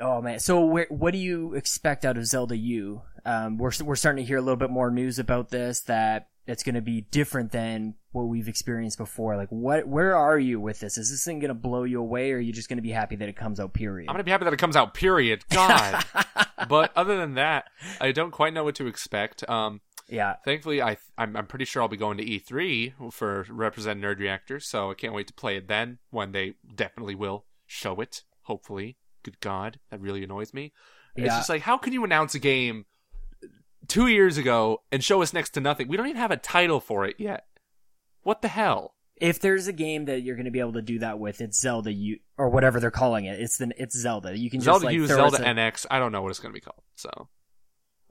Oh man, so where, what do you expect out of Zelda U? Um, we're we're starting to hear a little bit more news about this that it's going to be different than what we've experienced before. Like, what? Where are you with this? Is this thing going to blow you away, or are you just going to be happy that it comes out? Period. I'm gonna be happy that it comes out. Period. God. *laughs* but other than that, I don't quite know what to expect. Um, yeah, thankfully, I I'm, I'm pretty sure I'll be going to E3 for represent Nerd Reactor, so I can't wait to play it then when they definitely will show it. Hopefully, good God, that really annoys me. It's just like, how can you announce a game two years ago and show us next to nothing? We don't even have a title for it yet. What the hell? if there's a game that you're going to be able to do that with, it's Zelda U or whatever they're calling it. It's the it's Zelda. You can just Zelda like U, Zelda a- NX. I don't know what it's going to be called. So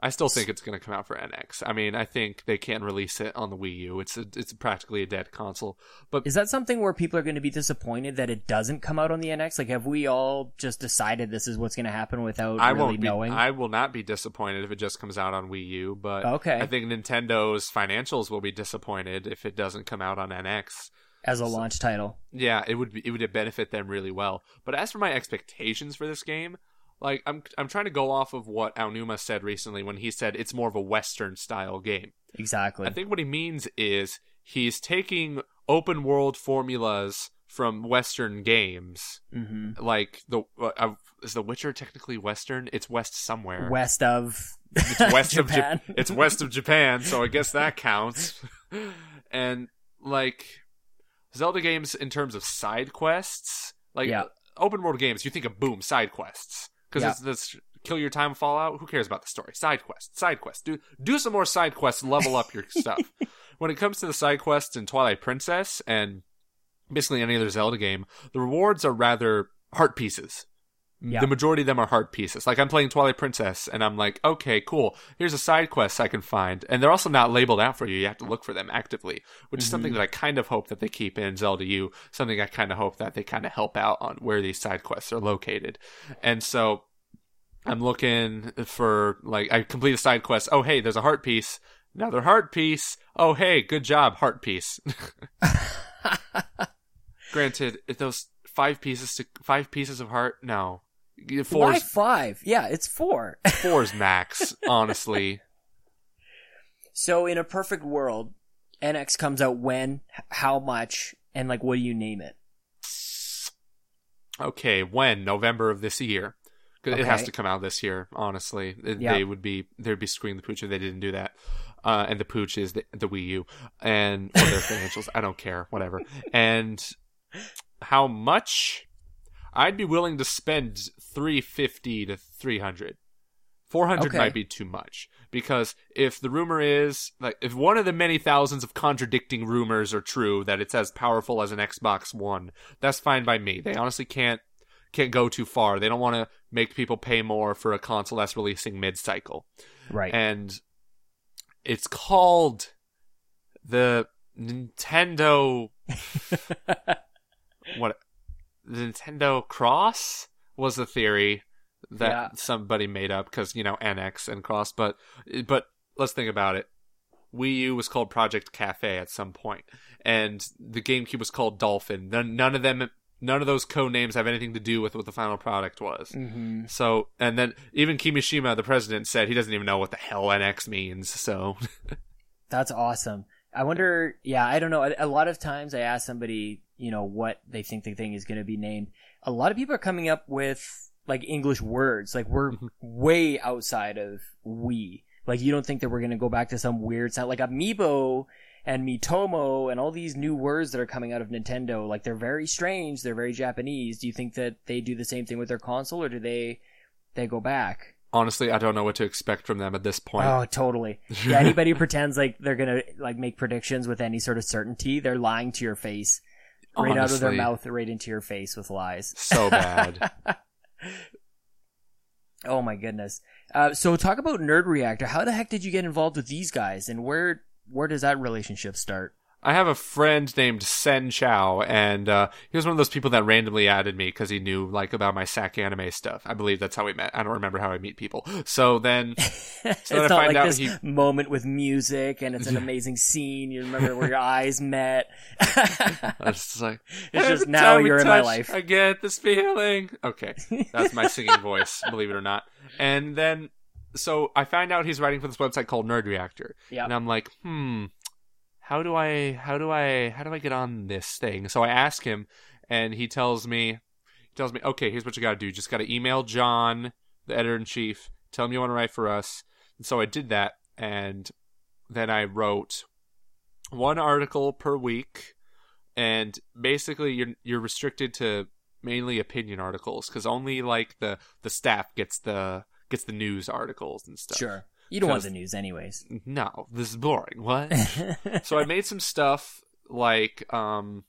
I still think it's going to come out for NX. I mean, I think they can't release it on the Wii U. It's a, it's practically a dead console. But Is that something where people are going to be disappointed that it doesn't come out on the NX? Like, have we all just decided this is what's going to happen without I really won't be. knowing? I will not be disappointed if it just comes out on Wii U. But Okay. I think Nintendo's financials will be disappointed if it doesn't come out on NX. as a launch title. Yeah, it would be, it would benefit them really well. But as for my expectations for this game, like I'm I'm trying to go off of what Aonuma said recently when he said it's more of a Western style game. Exactly. I think what he means is he's taking open world formulas from Western games, hmm like the uh, is The Witcher technically Western? It's West somewhere. West of It's west of Japan. Japan. *laughs* It's west of Japan, so I guess that counts. *laughs* and like Zelda games in terms of side quests, like Yeah. open world games, you think of boom side quests because Yeah. it's this kill your time Fallout. Who cares about the story? Side quests, side quests. Do do some more side quests. Level up your stuff. *laughs* When it comes to the side quests in Twilight Princess and basically any other Zelda game, the rewards are rather heart pieces. Yeah. The majority of them are heart pieces. Like I'm playing Twilight Princess and I'm like, okay, cool. Here's a side quest I can find. And they're also not labeled out for you. You have to look for them actively, which is something Mhm. that I kind of hope that they keep in Zelda U. Something I kind of hope that they kind of help out on where these side quests are located. And so I'm looking for like I complete a side quest. Oh hey, there's a heart piece. Another heart piece. Oh hey, good job, heart piece. *laughs* *laughs* Granted, if those five pieces to five pieces of heart, no, Why Four's, five? Yeah, it's four. *laughs* four's max, honestly. so in a perfect world, NX comes out when, how much, and like what do you name it? Okay, when? November of this year. 'Cause It has to come out this year, honestly. It- Yeah. They would be, they'd be screwing the pooch if they didn't do that. Uh, and the pooch is the, the Wii U and or their financials. I don't care, whatever. And how much? I'd be willing to spend 350 to 300. 400 Okay. might be too much because if the rumor is like if one of the many thousands of contradicting rumors are true that it's as powerful as an Xbox 1, that's fine by me. They honestly can't can't go too far. They don't want to make people pay more for a console that's releasing mid-cycle. Right. And it's called the Nintendo *laughs* what the Nintendo Cross was the theory that Yeah. somebody made up because you know NX and Cross, but but let's think about it. Wii U was called Project Cafe at some point, and the GameCube was called Dolphin. None, of them, none of those code names have anything to do with what the final product was. hmm So, and then even Kimishima, the president, said he doesn't even know what the hell NX means. So, *laughs* That's awesome. I wonder, yeah, I don't know. A, a lot of times I ask somebody, you know, what they think the thing is going to be named. A lot of people are coming up with like English words. Like we're Mhm. way outside of we. Like you don't think that we're going to go back to some weird sound like amiibo and Miitomo and all these new words that are coming out of Nintendo. Like they're very strange. They're very Japanese. Do you think that they do the same thing with their console or do they, they go back? honestly, I don't know what to expect from them at this point. Oh, totally. *laughs* Yeah, anybody pretends like they're gonna like make predictions with any sort of certainty, they're lying to your face, right out of their mouth, right into your face with lies. so bad. *laughs* oh my goodness. Uh, so talk about Nerd Reactor. How the heck did you get involved with these guys, and where where does that relationship start? I have a friend named Sen Chow, and uh, he was one of those people that randomly added me because he knew like about my SAC Anime stuff. I believe that's how we met. I don't remember how I meet people. So then, *laughs* it's then I find like out this he- moment with music, and it's an amazing scene. You remember where your *laughs* eyes met. I just like, *laughs* It's just now you're in my life." I get this feeling. Okay, that's my singing voice, believe it or not. And then, so I find out he's writing for this website called Nerd Reactor, Yeah. and I'm like, hmm, how do I, how do I, how do I get on this thing? So I ask him, and he tells me, he tells me, okay, here's what you got to do. Just got to email John, the editor in chief, tell him you want to write for us. And so I did that, and then I wrote one article per week, and basically you're you're restricted to mainly opinion articles because only like the the staff gets the gets the news articles and stuff. Sure. You don't want the news, anyways. No, this is boring. What? *laughs* so I made some stuff like um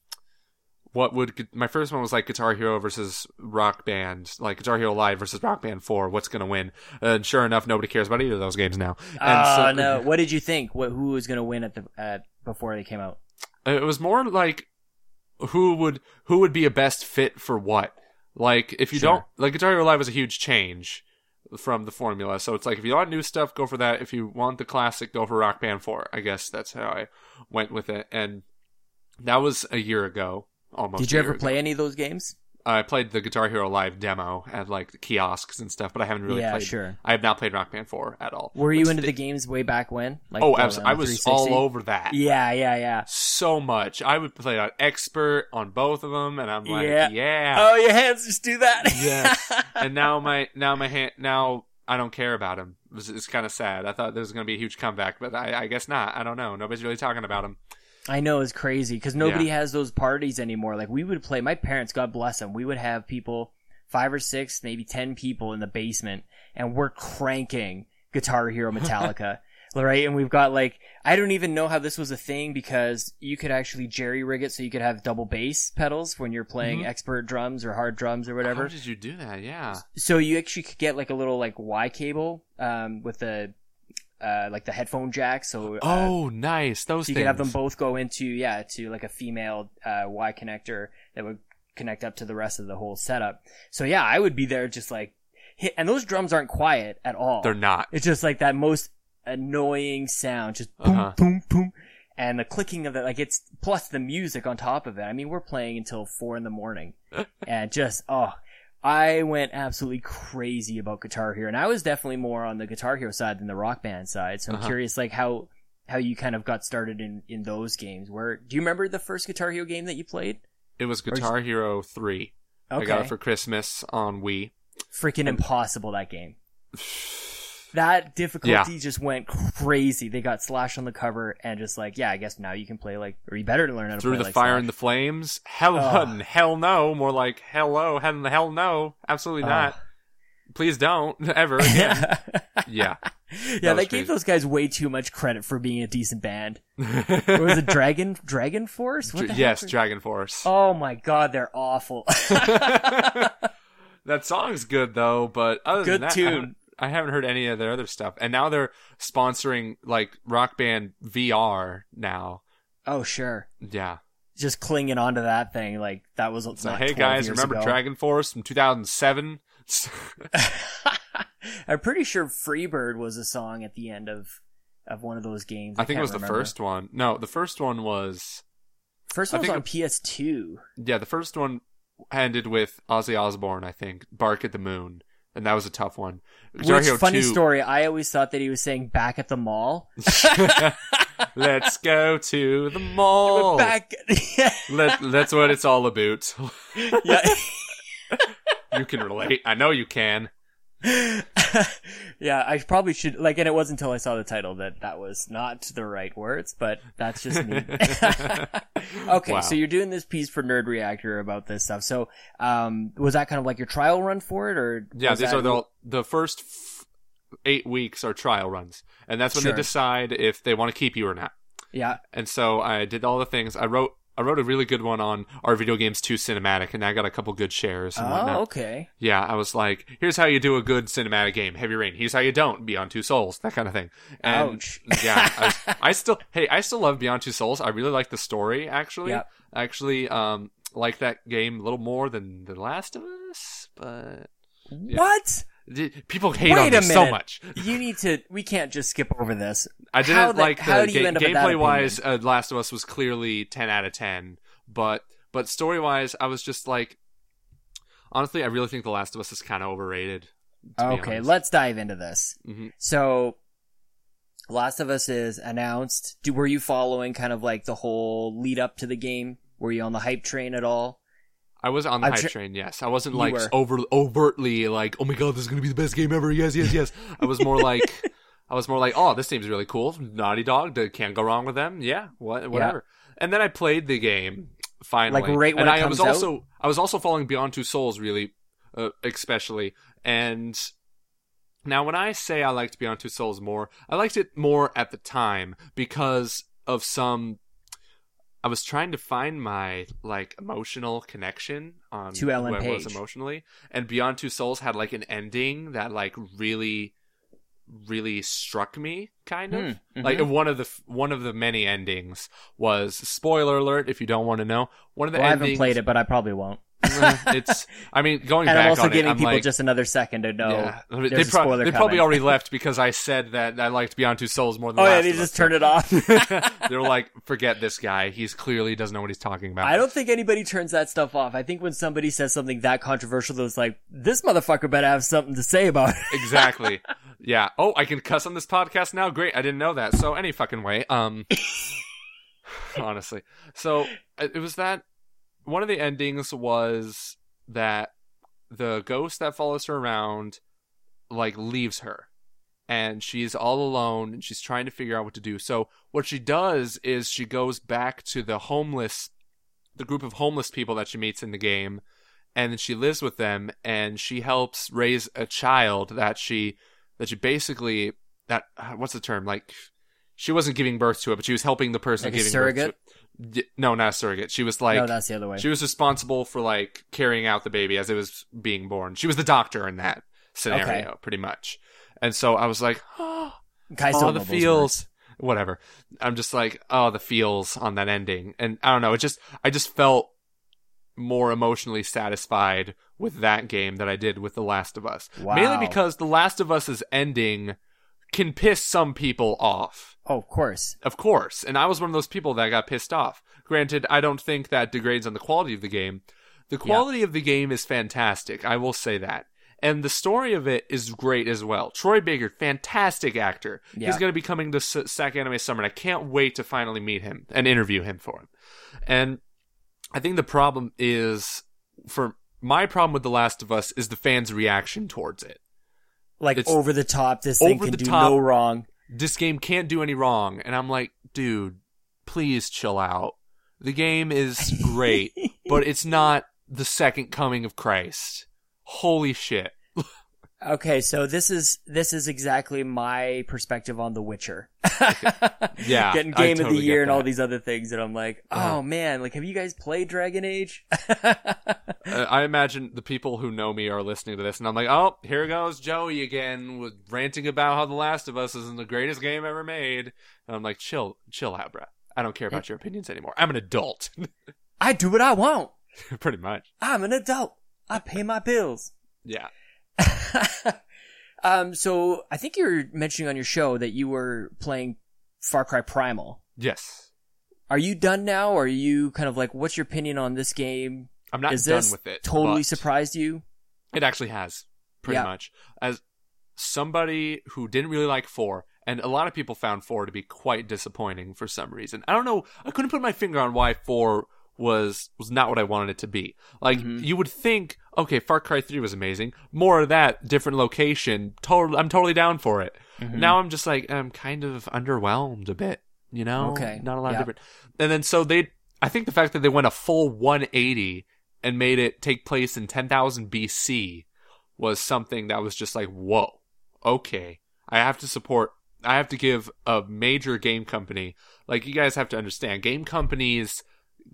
what would my first one was like Guitar Hero versus Rock Band, like Guitar Hero Live versus Rock Band 4, what's going to win? And sure enough, nobody cares about either of those games now. And Oh so- no! *laughs* What did you think? What who was going to win at the at before they came out? It was more like who would who would be a best fit for what. Like if you Sure. don't like Guitar Hero Live was a huge change from the formula, so it's like if you want new stuff, go for that. If you want the classic, go for Rock Band Four. I guess that's how I went with it, and that was a year ago. Almost. Did you ever year play ago. any of those games? I played the Guitar Hero Live demo at like the kiosks and stuff, but I haven't really yeah, played. sure. I have not played Rock Band Four at all. Were you into the games way back when? Like Oh, absolutely! Uh, I was all over that Yeah, yeah, yeah. so much. I would play on expert on both of them, and I'm like, Yeah. yeah. Oh, your hands just do that. Yes. *laughs* and now my now my hand now I don't care about him. It's, it's kind of sad. I thought there was going to be a huge comeback, but I, I guess not. I don't know. Nobody's really talking about him. I know it's crazy because nobody has those parties anymore. Like we would play. My parents, God bless them, we would have people, five or six, maybe ten people in the basement, and we're cranking Guitar Hero *laughs* Metallica. Right, and we've got like I don't even know how this was a thing because you could actually jerry rig it so you could have double bass pedals when you're playing Mhm. expert drums or hard drums or whatever. How did you do that? Yeah. So you actually could get like a little like Y cable um, with the uh, like the headphone jack. So uh, Oh, nice. Those so you things. could have them both go into yeah to like a female uh, Y connector that would connect up to the rest of the whole setup. So yeah, I would be there just like hit, and those drums aren't quiet at all. They're not. It's just like that most annoying sound, just boom, Uh-huh. boom, boom, and the clicking of it. Like it's plus the music on top of it. I mean, we're playing until four in the morning, *laughs* and just oh, I went absolutely crazy about Guitar Hero, and I was definitely more on the Guitar Hero side than the Rock Band side. So I'm Uh-huh. curious, like how how you kind of got started in in those games. Where do you remember the first Guitar Hero game that you played? It was Guitar Hero 3. Okay, I got it for Christmas on Wii. freaking impossible that game. *laughs* That difficulty just went crazy. They got Slash on the cover and just like, yeah, I guess now you can play like, or you better learn how to play. Through the like fire Slash. and the flames? Hell, Ugh. hell no. More like hello, hell, hell no. Absolutely not. Please don't *laughs* ever *laughs* again. yeah. *laughs* yeah, they gave crazy. those guys way too much credit for being a decent band. Or was it Dragon Dragon Force? What the yes, Dragon Force. Oh my god, they're awful. that song's good though, but other Good than that, tune. I haven't heard any of their other stuff. And now they're sponsoring like Rock Band VR now. oh sure, Yeah. just clinging onto that thing like that was. So hey guys, remember ago. Dragon Force from 2007? *laughs* I'm pretty sure Freebird was a song at the end of of one of those games. I think it was the first one. No, the first one was First I one was think on PS2. yeah, the first one ended with Ozzy Osbourne, I think, "Bark at the Moon," and that was a tough one. Which funny 2 story? I always thought that he was saying "back at the mall." *laughs* *laughs* Let's go to the mall. Back, *laughs* Let, that's what it's all about. yeah. you can relate. I know you can. *laughs* yeah, I probably should like, and it wasn't until I saw the title that that was not the right words, but that's just me. *laughs* okay, Wow. so you're doing this piece for Nerd Reactor about this stuff. So, um, was that kind of like your trial run for it, or Yeah, these that- are the the first f- eight weeks are trial runs, and that's when Sure. they decide if they want to keep you or not. yeah, And so I did all the things. I wrote I wrote a really good one on our video games 2 cinematic, and I got a couple good shares and whatnot. oh, okay, Yeah, I was like, here's how you do a good cinematic game, Heavy Rain. Here's how you don't, Beyond Two Souls, that kind of thing. And Ouch. *laughs* yeah, I, I still, hey, I still love Beyond Two Souls. I really like the story, actually. Yep. Actually, um, like that game a little more than The Last of Us, but what? People hate Wait on me so much. You need to. We can't just skip over this. I didn't How like how the ga- end up with that gameplay wise. Uh, Last of Us was clearly ten out of ten, but but story wise, I was just like, honestly, I really think The Last of Us is kind of overrated. Okay, let's dive into this. Mhm. So, Last of Us is announced. Do, were you following kind of like the whole lead up to the game? Were you on the hype train at all? I was on the hype sure- train. Yes, I wasn't like were. over overtly like, oh my god, this is gonna be the best game ever. Yes, yes, yes. I was more like, *laughs* I was more like, oh, this seems really cool. Naughty Dog, can't go wrong with them. Yeah, what, whatever. And then I played the game finally, Like, right when and it I was comes also I was also following Beyond Two Souls really, uh, especially. And now, when I say I liked Beyond Two Souls more, I liked it more at the time because of some. I was trying to find my like emotional connection on To Ellen who I was emotionally, and Beyond Two Souls had like an ending that like really, really struck me. Kind of Hmm, like mhm. one of the one of the many endings was spoiler alert if you don't want to know. One of the Well, I haven't played it, but I probably won't. *laughs* it's I mean going and back I'm also on giving it, I'm people like, just another second to know. yeah. They, a prob- they probably already left because I said that I liked Beyond Two Souls more than. *laughs* Oh yeah, they just Us. turn it *laughs* off. They're like, forget this guy. He's clearly doesn't know what he's talking about. I don't think anybody turns that stuff off. I think when somebody says something that controversial, that's like, this motherfucker better have something to say about it. exactly. Yeah. Oh, I can cuss on this podcast now. Great. I didn't know that. So any fucking way. Um. *sighs* honestly, so it it was that one of the endings was that the ghost that follows her around, like, leaves her, and she's all alone, and she's trying to figure out what to do. So what she does is she goes back to the homeless, the group of homeless people that she meets in the game, and then she lives with them, and she helps raise a child that she that she basically that what's the term like she wasn't giving birth to it, but she was helping the person Like giving surrogate? birth to it. No, not a surrogate. She was like no, that's the other way. she was responsible for like carrying out the baby as it was being born. She was the doctor in that scenario, pretty much. And so I was like, oh, *gasps* Guys oh the feels, whatever. I'm just like, oh, the feels on that ending, and I don't know. It just, I just felt more emotionally satisfied with that game than I did with The Last of Us. Wow. Mainly because The Last of Us is ending can piss some people off. Oh, of course. Of course. And I was one of those people that got pissed off. Granted, I don't think that degrades on the quality of the game. The quality of the game is fantastic. I will say that. And the story of it is great as well. Troy Baker, fantastic actor. Yeah. He's going to be coming to S- SAC Anime Summer, and I can't wait to finally meet him and interview him for him. And I think the problem is, for my problem with The Last of Us, is the fans' reaction towards it. Like It's over the top. This thing can do top. no wrong. This game can't do any wrong. And I'm like, dude, please chill out. The game is great, *laughs* but it's not the second coming of Christ. Holy shit. Okay, so this is this is exactly my perspective on The Witcher. *laughs* Yeah, getting game of the year and all these other things, and I'm like, oh Uh-huh. man, like have you guys played Dragon Age? *laughs* Uh, I imagine the people who know me are listening to this, and I'm like, oh, here goes Joey again with ranting about how The Last of Us isn't the greatest game ever made. And I'm like, chill, chill out, bruh. I don't care about your opinions anymore. I'm an adult, *laughs* I do what I want. pretty much. I'm an adult. I pay my bills. Yeah. *laughs* um, so I think you were mentioning on your show that you were playing Far Cry Primal. Yes. Are you done now? Or are you kind of like, what's your opinion on this game? I'm not Is done with it. totally surprised you? It actually has, pretty Yeah. much. As somebody who didn't really like four, and a lot of people found four to be quite disappointing for some reason. I don't know. I couldn't put my finger on why four was was not what I wanted it to be. Like Mhm. you would think, okay, Far Cry three was amazing. More of that, different location. Total, I'm totally down for it. Mhm. Now I'm just like I'm kind of underwhelmed a bit. You know, Okay. not a lot Yeah. of different. And then so they, I think the fact that they went a full 180 and made it take place in 10,000 BC was something that was just like, whoa, okay, I have to support. I have to give a major game company like you guys have to understand. Game companies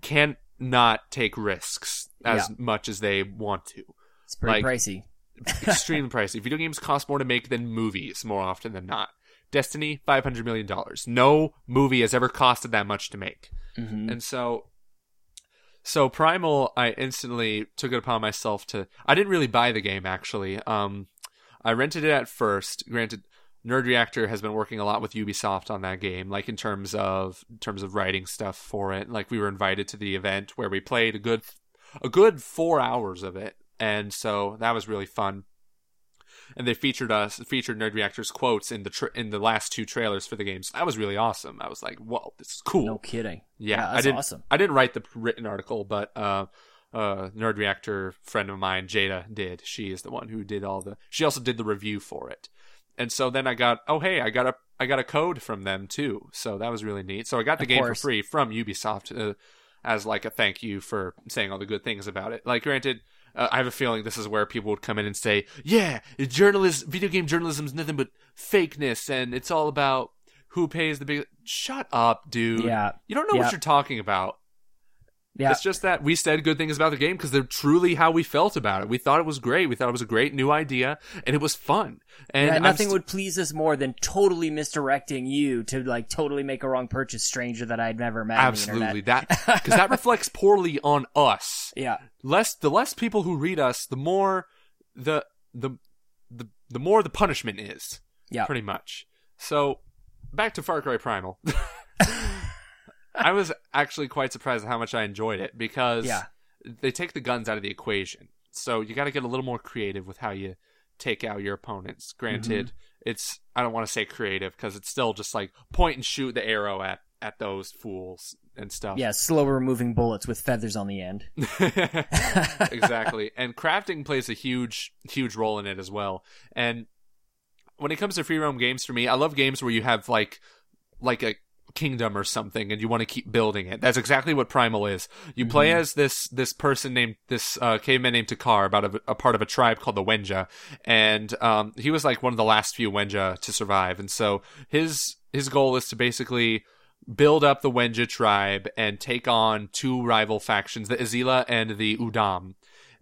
can not take risks as Yeah. much as they want to It's pretty like- pricey. *laughs* extremely pricey. Video games cost more to make than movies more often than not. Destiny, five hundred million dollars. No movie has ever costed that much to make. hmm And so, so Primal, I instantly took it upon myself to. I didn't really buy the game actually. Um, I rented it at first. Granted, Nerd Reactor has been working a lot with Ubisoft on that game, like in terms of in terms of writing stuff for it. Like we were invited to the event where we played a good a good four hours of it, and so that was really fun. And they featured us featured Nerd Reactor's quotes in the tra- in the last two trailers for the games. That was really awesome. I was like, "Whoa, this is cool." No kidding. Yeah, I that's didn't. awesome. I didn't write the written article, but uh, uh, Nerd Reactor friend of mine, Jada, did. She is the one who did all the. She also did the review for it, and so then I got. Oh, hey, I got a. I got a code from them too, so that was really neat. So I got the Of game course. for free from Ubisoft uh, as like a thank you for saying all the good things about it. Like, granted. Uh, I have a feeling this is where people would come in and say, "Yeah, journalist, video game journalism is nothing but fakeness, and it's all about who pays the big." Shut up, dude. Yeah. You don't know Yeah. what you're talking about. Yeah. It's just that we said good things about the game because they're truly how we felt about it. We thought it was great. We thought it was a great new idea, and it was fun. And yeah, nothing st- would please us more than totally misdirecting you to like totally make a wrong purchase stranger that I'd never met. on the absolutely that because that reflects poorly on us. Yeah. Less the less people who read us, the more the the the the more the punishment is. Yeah. pretty much. So back to Far Cry Primal. *laughs* I was actually quite surprised at how much I enjoyed it because Yeah. they take the guns out of the equation. So you got to get a little more creative with how you take out your opponents. Granted, Mm-hmm. it's I don't want to say creative because it's still just like point and shoot the arrow at at those fools and stuff. Yeah, slower moving bullets with feathers on the end. *laughs* *laughs* exactly. And crafting plays a huge, huge role in it as well. And when it comes to free roam games for me, I love games where you have like, like a kingdom or something and you want to keep building it. That's exactly what Primal is. You play as this, this person named, this, uh, caveman named Takkar about a, a part of a tribe called the Wenja. And, um, he was like one of the last few Wenja to survive. And so his, his goal is to basically build up the Wenja tribe and take on two rival factions, the Izila and the Udam.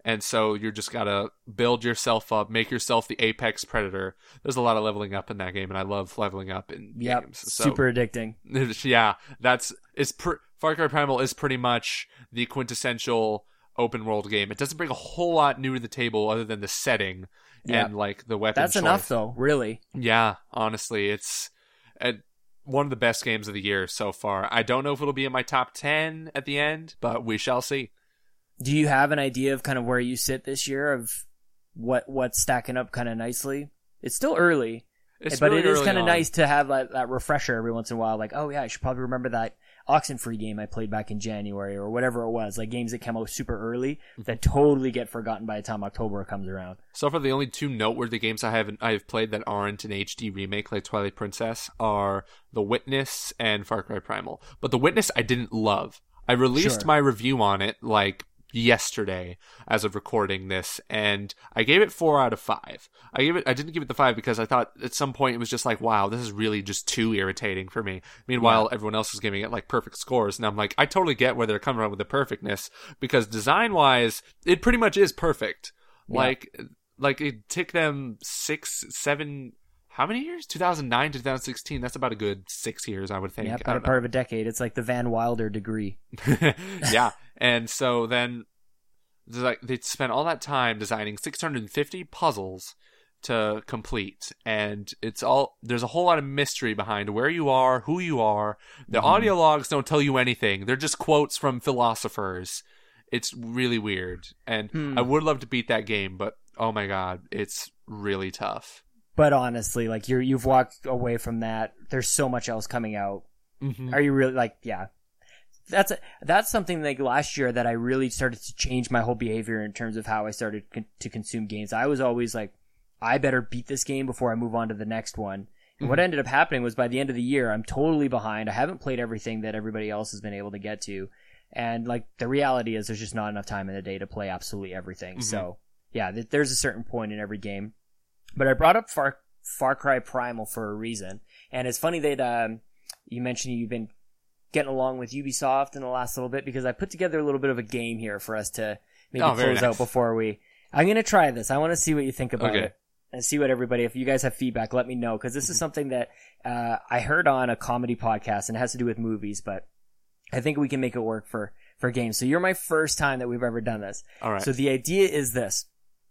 And so you're just gotta build yourself up, make yourself the apex predator. There's a lot of leveling up in that game, and I love leveling up in Yep. games. So, Super addicting. *laughs* yeah, that's it's. pr- Far Cry Primal is pretty much the quintessential open world game. It doesn't bring a whole lot new to the table other than the setting Yeah. and like the weapon. That's choice. enough though, really. Yeah, honestly, it's uh one of the best games of the year so far. I don't know if it'll be in my top 10 at the end, but we shall see. Do you have an idea of kind of where you sit this year of what what's stacking up kind of nicely? It's still early, It's but really it is kind of nice to have that, that refresher every once in a while. Like, oh yeah, I should probably remember that Oxenfree game I played back in January or whatever it was. Like games that come out super early Mm-hmm. that totally get forgotten by the time October comes around. So far, the only two noteworthy games I haven't I've played that aren't an HD remake like Twilight Princess are The Witness and Far Cry Primal. But The Witness I didn't love. I released Sure. my review on it like yesterday as of recording this and I gave it 4 out of 5. I gave it I didn't give it the 5 because I thought at some point it was just like wow, this is really just too irritating for me. Meanwhile, everyone else is giving it like perfect scores and I'm like I totally get where they're coming from with the perfectness because design-wise it pretty much is perfect. Yeah. Like like it took them six, seven, how many years? 2009 to 2016. That's about a good six years, I would think. Yeah, I about a part of a decade. It's like the Van Wilder degree. *laughs* yeah, and so then, like they spent all that time designing 650 puzzles to complete, and it's all there's a whole lot of mystery behind where you are, who you are. The Mm-hmm. audio logs don't tell you anything. They're just quotes from philosophers. It's really weird, and Hmm. I would love to beat that game, but oh my god, it's really tough. But honestly, like you're you've walked away from that. There's so much else coming out. Mm-hmm. Are you really like yeah? That's a, that's something like last year that I really started to change my whole behavior in terms of how I started con- to consume games. I was always like, I better beat this game before I move on to the next one. And what ended up happening was by the end of the year, I'm totally behind. I haven't played everything that everybody else has been able to get to. And like the reality is there's just not enough time in the day to play absolutely everything. So yeah, th- there's a certain point in every game. But I brought up Far, Far Cry Primal for a reason. And it's funny that, um, you mentioned you've been getting along with Ubisoft in the last little bit because I put together a little bit of a game here for us to maybe Oh, close nice. out before we. I'm gonna try this. I want to see what you think about Okay. it and see what everybody. If you guys have feedback, let me know because this is something that uh, I heard on a comedy podcast and it has to do with movies, but I think we can make it work for for games. So you're my first time that we've ever done this. All right. So the idea is this: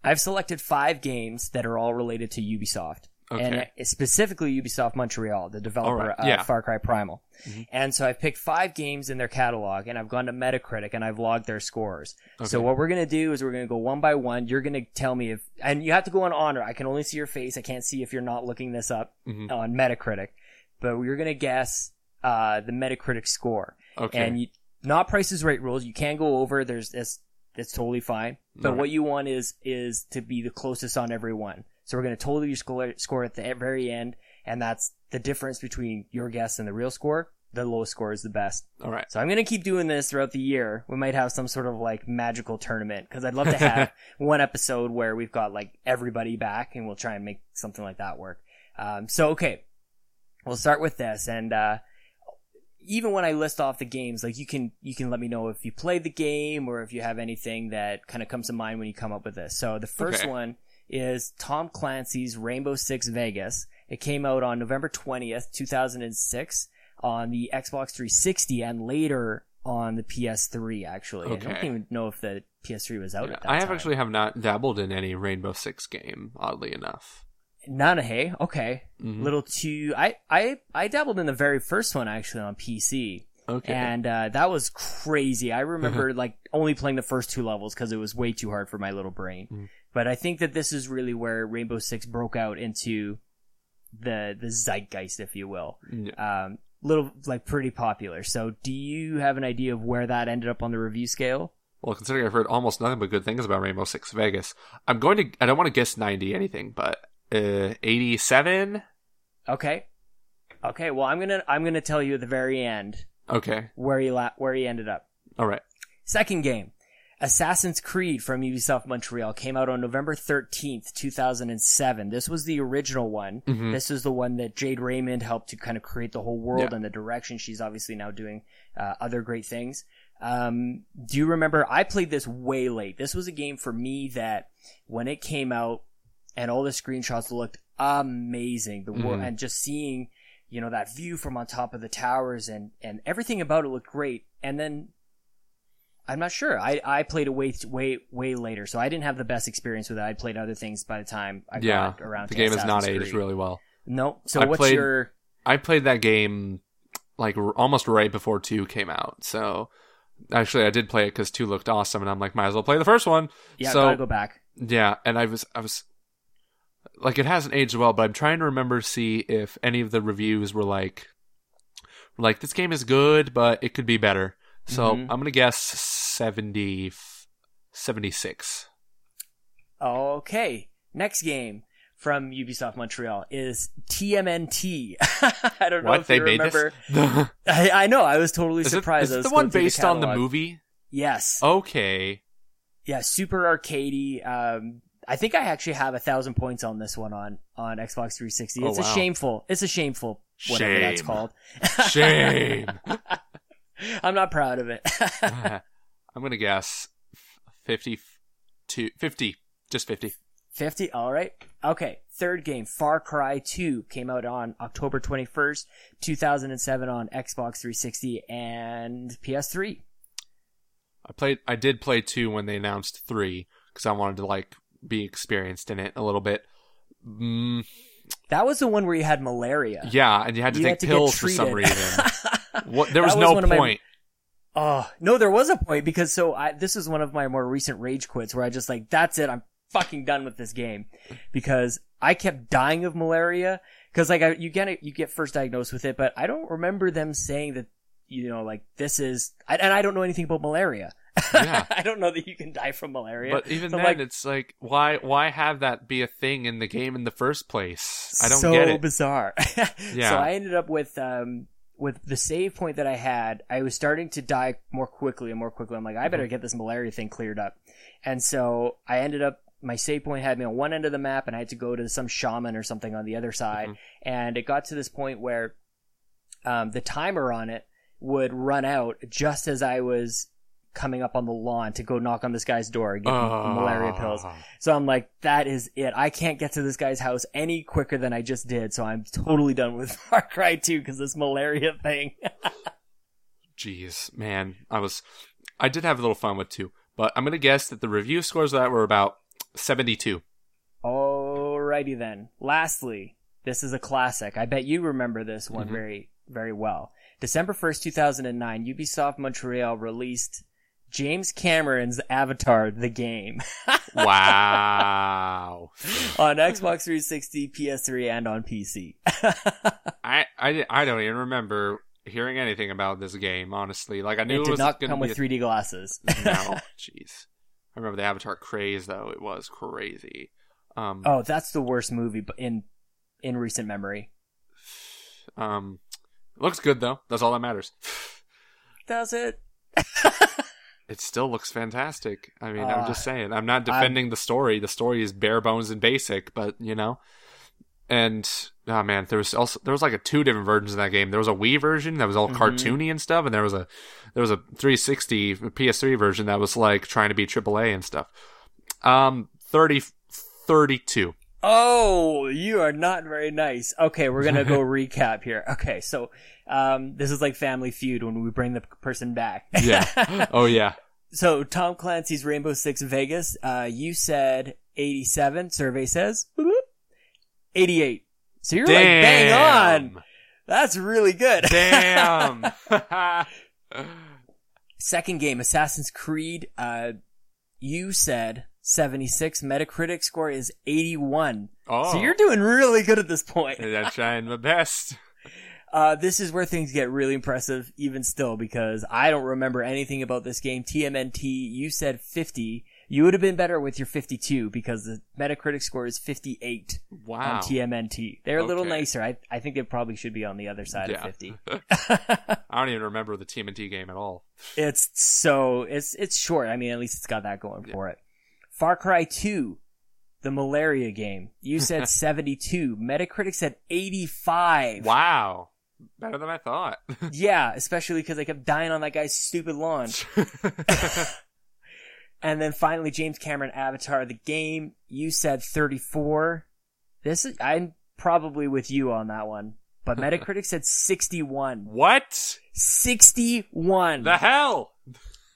I've selected five games that are all related to Ubisoft. And Okay. uh, specifically Ubisoft Montreal, the developer Alright, of yeah. Far Cry Primal. Mm-hmm. And so I've picked five games in their catalog and I've gone to Metacritic and I've logged their scores. So what we're going to do is we're going to go one by one. You're going to tell me if, and you have to go on honor. I can only see your face. I can't see if you're not looking this up Mhm. on Metacritic, but you're going to guess, uh, the Metacritic score. Okay. And you, not prices right rules. You can go over. There's this. It's totally fine. But Alright. what you want is is to be the closest on every one. So we're going to total your score, score at the very end, and that's the difference between your guess and the real score. The lowest score is the best. All right. So I'm going to keep doing this throughout the year. We might have some sort of like magical tournament because I'd love to have *laughs* one episode where we've got like everybody back and we'll try and make something like that work. Um, so okay, we'll start with this and, uh, even when I list off the games, like you can, you can let me know if you played the game or if you have anything that kind of comes to mind when you come up with this. So the first Okay. one is Tom Clancy's Rainbow Six Vegas. It came out on November 20th, 2006 on the Xbox 360 and later on the PS3 actually. I don't even know if the PS3 was out Yeah, at that I have time. actually have not dabbled in any Rainbow Six game, oddly enough. Nanahe, okay. Mhm. Little too I, I I dabbled in the very first one actually on PC. Okay. And uh, that was crazy. I remember like only playing the first two levels because it was way too hard for my little brain. Mm. But I think that this is really where Rainbow Six broke out into the the zeitgeist, if you will. Yeah. Um, little like pretty popular. So, do you have an idea of where that ended up on the review scale? Well, considering I've heard almost nothing but good things about Rainbow Six Vegas, I'm going to. I don't want to guess 90 anything, but uh, 87. Okay, okay. Well, I'm gonna I'm gonna tell you at the very end Okay. where he la- where he ended up. All right. Second game, Assassin's Creed from Ubisoft Montreal came out on November 13th, 2007. This was the original one. Mhm. This is the one that Jade Raymond helped to kind of create the whole world Yeah. and the direction. She's obviously now doing uh, other great things. Um, do you remember? I played this way late. This was a game for me that when it came out and all the screenshots looked amazing. The world Mhm. and just seeing, you know, that view from on top of the towers and, and everything about it looked great. And then I'm not sure. I, I played it way, way, way later, so I didn't have the best experience with it. I played other things by the time I Yeah. got around to The game is not aged really well. No. So I what's played- your? I played that game like r- almost right before two came out, so actually I did play it because two looked awesome, and I'm like, might as well play the first one. Yeah, so gotta go back. yeah, and I was I was like, it hasn't aged well, but I'm trying to remember see if any of the reviews were like, like this game is good, but it could be better. So Mhm. I'm gonna guess 70, 76. Okay, next game from Ubisoft Montreal is TMNT. *laughs* I don't know What if they you made remember. *laughs* I, I know. I was totally is surprised. is I it the one based on the movie? Yes. Okay. Yeah, super arcadey. Um, I think I actually have a thousand points on this one on on Xbox 360. Oh, It's a shameful. It's a shameful. Whatever that's Shame. called. Shame. *laughs* I'm not proud of it. *laughs* *laughs* I'm gonna guess 52, 50, just 50. 50. All right. Okay. Third game, Far Cry 2, came out on October 21st, 2007 on Xbox 360 and PS3. I played. I did play two when they announced three because I wanted to like be experienced in it a little bit. Mm, That was the one where you had malaria. yeah, and you had to You take had to pills for some reason. *laughs* what? There was, was no my- point. Oh, no, there was a point because so I, this is one of my more recent rage quits where I just like, that's it. I'm fucking done with this game because I kept dying of malaria because like I, you get it, you get first diagnosed with it, but I don't remember them saying that, you know, like this is, I, and I don't know anything about malaria. Yeah. *laughs* I don't know that you can die from malaria. But even So then, like, it's like, why? Why have that be a thing in the game in the first place? I don't so get it. bizarre. *laughs* Yeah. So I ended up with um with the save point that I had. I was starting to die more quickly and more quickly. I'm like, I Mm-hmm. better get this malaria thing cleared up. And so I ended up. My save point had me on one end of the map, and I had to go to some shaman or something on the other side. Mhm. And it got to this point where um, the timer on it would run out just as I was coming up on the lawn to go knock on this guy's door and get Oh. malaria pills. So I'm like, that is it. I can't get to this guy's house any quicker than I just did. So I'm totally done with *laughs* Far Cry 2 because this malaria thing. Jeez, man, I was, I did have a little fun with two, but I'm gonna guess that the review scores of that were about 72. Alrighty then. Lastly, this is a classic. I bet you remember this one Mhm. very, very well. December 1st, 2009, Ubisoft Montreal released James Cameron's Avatar, the game, *laughs* Wow. on Xbox 360, PS3, and on PC. *laughs* I, I, I don't even remember hearing anything about this game, honestly. Like, I knew it it, did was not gonna come with a- 3D glasses. *laughs* No, jeez. I remember the Avatar craze, though. It was crazy. Um, oh, that's the worst movie in in recent memory. *sighs* um, looks good, though. That's all that matters. *sighs* Does it? It still looks fantastic. I mean, Uh, I'm just saying. I'm not defending the story. The story is bare bones and basic, but you know. And oh man, there was also there was like a two different versions of that game. There was a Wii version that was all Mhm. cartoony and stuff, and there was a there was a 360 PS3 version that was like trying to be AAA and stuff. Um, 30 32. Oh, you are not very nice. Okay, we're gonna go *laughs* recap here. Okay, so um, this is like Family Feud when we bring the person back. *laughs* Yeah. oh yeah. so Tom Clancy's Rainbow Six Vegas. Uh, you said eighty-seven. Survey says eighty-eight. So you're like bang on. That's really good. Damn. *laughs* *laughs* Second game, Assassin's Creed. Uh, you said seventy-six. Metacritic score is eighty-one. oh. So you're doing really good at this point. I'm trying my best. Uh, this is where things get really impressive, even still, because I don't remember anything about this game. TMNT, you said 50. You would have been better with your 52 because the Metacritic score is 58 Wow. on TMNT. They're a little nicer. I, I think they probably should be on the other side Yeah. of 50. *laughs* *laughs* I don't even remember the TMNT game at all. it's so, it's, it's short. I mean, at least it's got that going for it. Far Cry 2, the malaria game. You said *laughs* 72. Metacritic said 85. Wow. Better than I thought. *laughs* Yeah, especially because I kept dying on that guy's stupid lawn. *laughs* And then finally, James Cameron Avatar, the game. You said 34. This is, I'm probably with you on that one. But *laughs* Metacritic said 61. what? 61! The hell?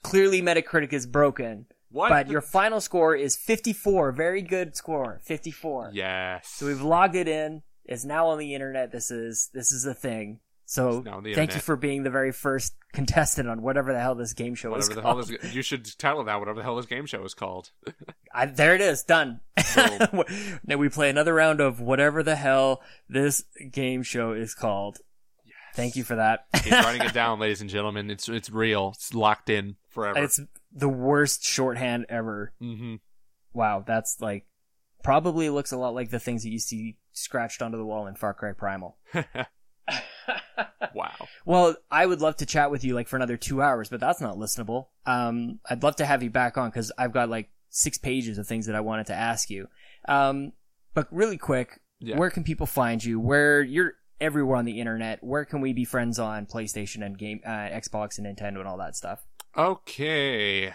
Clearly Metacritic is broken. What? But your final score is 54. Very good score. 54. Yes. So we've logged it in. It's now on the internet. This is, this is a thing. So Now on the thank you for being the very first contestant on whatever the hell this game show Whatever is the hell called. this, you should title that whatever the hell this game show is called. *laughs* I, there it is, done. Boom. *laughs* now we play another round of whatever the hell this game show is called. Thank you for that. He's *laughs* writing it down, ladies and gentlemen. It's it's real. It's locked in forever. it's the worst shorthand ever. hmm Wow, that's like probably looks a lot like the things that you see scratched onto the wall in Far Cry Primal. *laughs* *laughs* wow. Well, I would love to chat with you like for another two hours, but that's not listenable. Um, I'd love to have you back on because I've got like six pages of things that I wanted to ask you. Um, but really quick, Yeah. where can people find you? Where you're everywhere on the internet. Where can we be friends on PlayStation and game, uh, Xbox and Nintendo and all that stuff? Okay.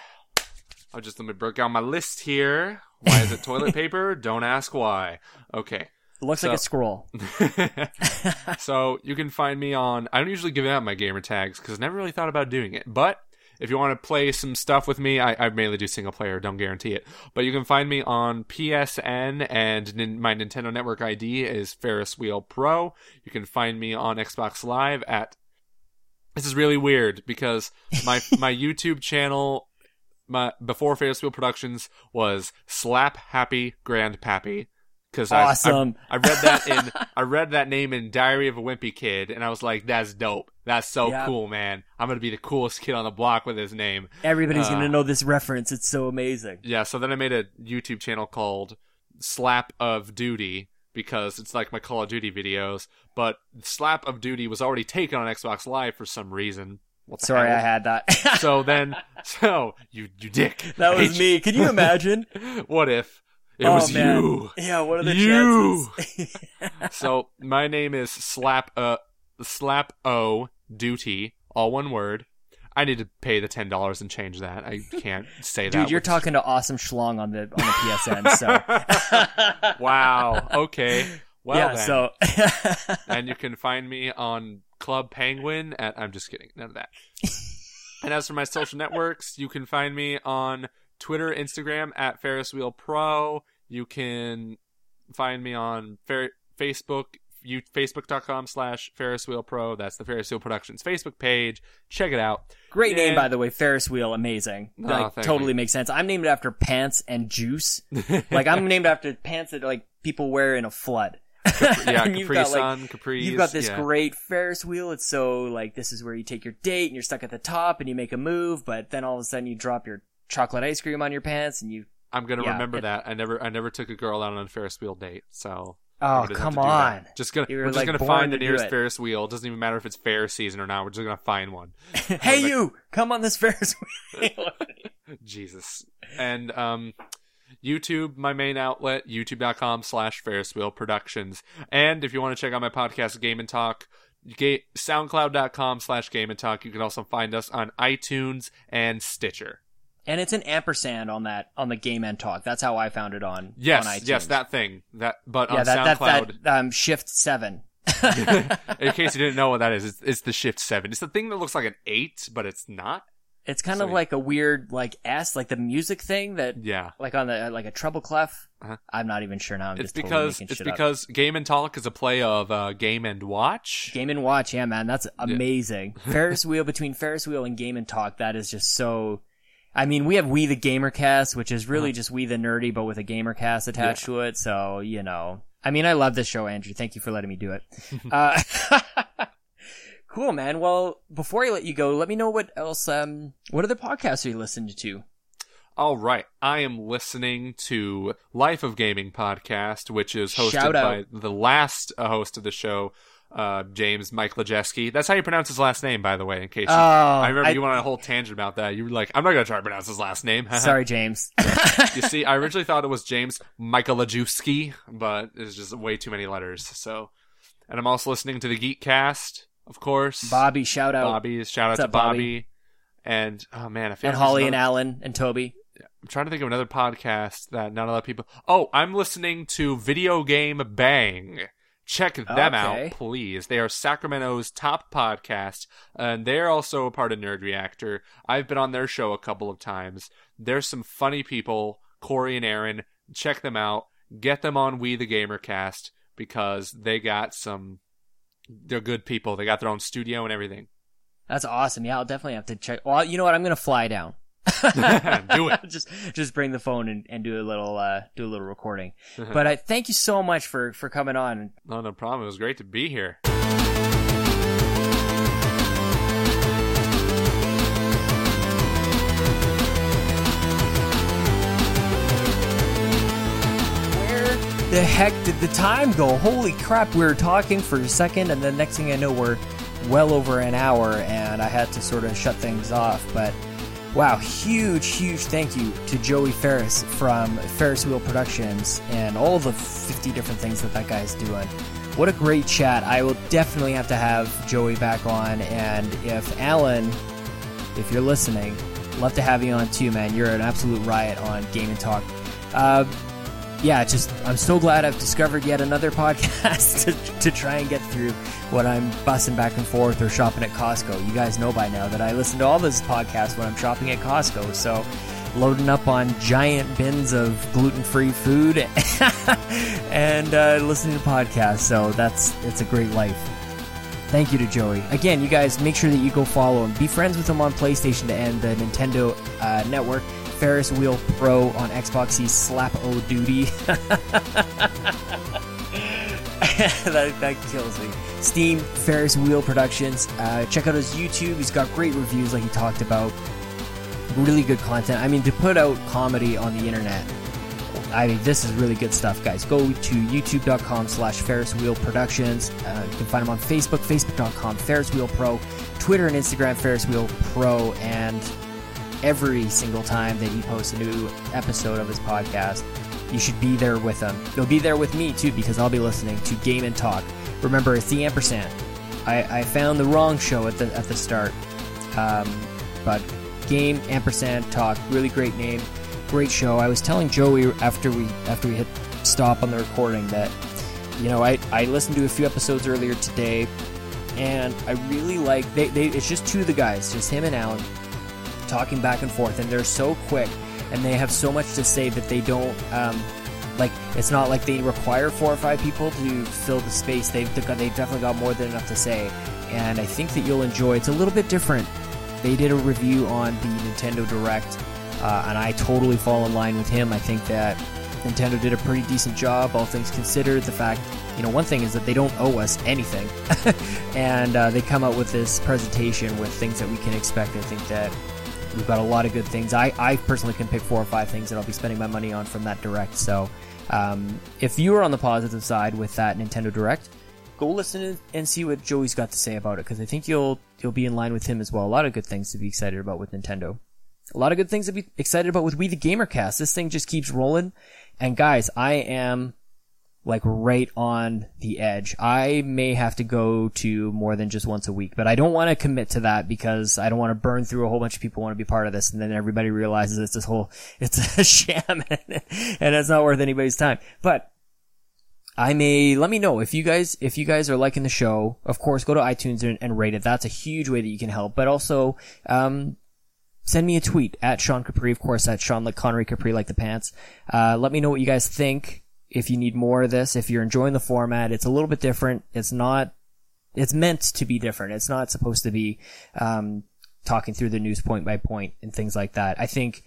I'll just let me break out my list here. Why is it toilet *laughs* paper? Don't ask why. Okay. It looks So- like a scroll. *laughs* *laughs* so you can find me on. I don't usually give out my gamer tags because I never really thought about doing it. But if you want to play some stuff with me, I, I mainly do single player. Don't guarantee it. But you can find me on PSN and nin- my Nintendo Network ID is Ferris Wheel Pro. You can find me on Xbox Live at. This is really weird because my *laughs* my YouTube channel, my before Ferris Wheel Productions was Slap Happy Grand Pappy. Because Awesome. I, I read that in *laughs* I read that name in Diary of a Wimpy Kid, and I was like, "That's dope. That's so Yeah. cool, man. I'm gonna be the coolest kid on the block with his name." Everybody's Uh, gonna know this reference. It's so amazing. Yeah. So then I made a YouTube channel called Slap of Duty because it's like my Call of Duty videos. But Slap of Duty was already taken on Xbox Live for some reason. Sorry, I had that. so then, *laughs* so you you dick. that was me. Can you imagine? *laughs* What if it oh was man. you? Yeah. What are the You. chances? *laughs* so my name is Slap uh Slap O Duty, all one word. I need to pay the ten dollars and change that. I can't say that. Dude, you're with- talking to awesome schlong on the on the PSN. So *laughs* wow. Okay. Well yeah. then. So *laughs* and you can find me on Club Penguin at I'm just kidding, none of that. and as for my social networks, you can find me on Twitter, Instagram at Ferris Wheel Pro. You can find me on Fer- Facebook, you facebook.com slash Ferris Wheel Pro. That's the Ferris Wheel Productions Facebook page. Check it out. great name by the way. Ferris wheel, amazing. Oh, Like totally you. makes sense. I'm named after pants and juice. *laughs* like I'm named after pants that like people wear in a flood. *laughs* Yeah, Capri got, like, Sun, Capri. You've got this yeah. great Ferris wheel. It's so like this is where you take your date and you're stuck at the top and you make a move, but then all of a sudden you drop your chocolate ice cream on your pants and you I'm gonna Yeah, remember it- that. I never, I never took a girl out on a Ferris wheel date, so. Oh, I'm gonna have come do that. on. Just gonna, were, we're just like, gonna find the nearest. Ferris wheel. It doesn't even matter if it's fair season or not. We're just gonna find one. *laughs* hey you, come on this Ferris wheel. *laughs* *laughs* Jesus. And um YouTube, my main outlet, youtube.com slash Ferris Wheel Productions. And if you want to check out my podcast, Game and Talk, soundcloud.com slash Game and Talk. You can also find us on iTunes and Stitcher. And it's an ampersand on that on the game and talk. That's how I found it on Yes, on iTunes. yes, that thing. That but yeah on that, that SoundCloud. that um shift seven. *laughs* in case you didn't know what that is, it's, it's the Shift 7. It's the thing that looks like an 8, but it's not. It's kind of like a weird like S, like the music thing that Yeah. like on the like a treble clef. Uh-huh. I'm not even sure now. I'm It's just totally because making it's shit up. because Game and Talk is a play of uh, Game and Watch. Game and Watch, yeah, man, that's amazing. *laughs* Ferris wheel between Ferris wheel and Game and Talk, that is just so. I mean, we have We the Gamer Cast, which is really Uh-huh. just We the Nerdy, but with a Gamer Cast attached to it. So you know, I mean, I love this show, Andrew. Thank you for letting me do it. *laughs* uh, *laughs* cool, man. Well, before I let you go, let me know what else. Um, what other podcasts are you listening to? All right, I am listening to Life of Gaming podcast, which is hosted by the last host of the show, uh, James Mike Lejeski. That's how you pronounce his last name, by the way. In case you, Oh, I remember I- you went on a whole tangent about that. You were like, "I'm not gonna try to pronounce his last name." *laughs* Sorry, James. *laughs* you see, I originally thought it was James Michalajewski, but it's just way too many letters. So, and I'm also listening to the Geek Cast, of course. Bobby, shout out. Bobby, shout out What's to Bobby? Bobby. And oh man, I feel and like Holly and Alan and Toby. I'm trying to think of another podcast that not a lot of people. Oh, I'm listening to Video Game Bang. Check them Okay. out, please. They are Sacramento's top podcast, and they're also a part of Nerd Reactor. I've been on their show a couple of times. There's some funny people, Corey and Aaron. Check them out. Get them on We the Gamercast because they got some they're good people. They got their own studio and everything. That's awesome. Yeah, I'll definitely have to check. Well, you know what? I'm gonna fly down. *laughs* Do it. *laughs* just just bring the phone and, and do a little uh do a little recording. *laughs* but I thank you so much for for coming on. No, no problem. It was great to be here. Where the heck did the time go? Holy crap! We were talking for a second, and the next thing I know, we're well over an hour, and I had to sort of shut things off. But wow, huge, huge thank you to Joey Ferris from Ferris Wheel Productions and all the 50 different things that that guy's doing. What a great chat. I will definitely have to have Joey back on, and if Alan, if you're listening, love to have you on too, man. You're an absolute riot on Game and Talk. Uh, yeah, just I'm so glad I've discovered yet another *laughs* podcast to, to try and get through when I'm bussing back and forth or shopping at Costco. You guys know by now that I listen to all this podcasts when I'm shopping at Costco, so loading up on giant bins of gluten-free food *laughs* and uh, listening to podcasts. So that's it's a great life. Thank you to Joey. Again, you guys make sure that you go follow him. Be friends with him on PlayStation and the Nintendo uh, Network. Ferris Wheel Pro on Xbox. He's Slap O Duty. *laughs* that, that kills me. Steam Ferris Wheel Productions. Uh, check out his YouTube. He's got great reviews, like he talked about. Really good content. I mean, to put out comedy on the internet, I mean, this is really good stuff, guys. Go to youtube.com slash Ferris Wheel Productions. Uh, you can find him on Facebook, facebook.com Ferris Wheel Pro, Twitter and Instagram Ferris Wheel Pro, and every single time that he posts a new episode of his podcast, you should be there with him. You'll be there with me too because I'll be listening to Game and Talk. Remember, it's the ampersand. I, I found the wrong show at the at the start, um, but Game ampersand Talk, really great name, great show. I was telling Joey after we after we hit stop on the recording that you know I I listened to a few episodes earlier today, and I really like they, they it's just two of the guys, just him and Alan talking back and forth, and they're so quick and they have so much to say that they don't um, like. It's not like they require four or five people to fill the space. They've they've definitely got more than enough to say, and I think that you'll enjoy. It's a little bit different. They did a review on the Nintendo Direct, uh, and I totally fall in line with him. I think that Nintendo did a pretty decent job, all things considered. The fact, you know, one thing is that they don't owe us anything, *laughs* and uh, they come out with this presentation with things that we can expect. I think that we've got a lot of good things. I, I personally can pick four or five things that I'll be spending my money on from that direct. So, um, if you are on the positive side with that Nintendo Direct, go listen and see what Joey's got to say about it because I think you'll you'll be in line with him as well. A lot of good things to be excited about with Nintendo. A lot of good things to be excited about with We the Gamercast. This thing just keeps rolling. And guys, I am like right on the edge. I may have to go to more than just once a week, but I don't want to commit to that because I don't want to burn through a whole bunch of people want to be part of this and then everybody realizes it's this whole, *laughs* it's a sham and, *laughs* and it's not worth anybody's time. But I may, let me know if you guys, if you guys are liking the show, of course, go to iTunes and, and rate it. That's a huge way that you can help, but also, um, send me a tweet at Sean Capri, of course, at Sean like Connery Capri like the pants. Uh, let me know what you guys think. If you need more of this, if you're enjoying the format, it's a little bit different. It's not, it's meant to be different. It's not supposed to be, um, talking through the news point by point and things like that. I think,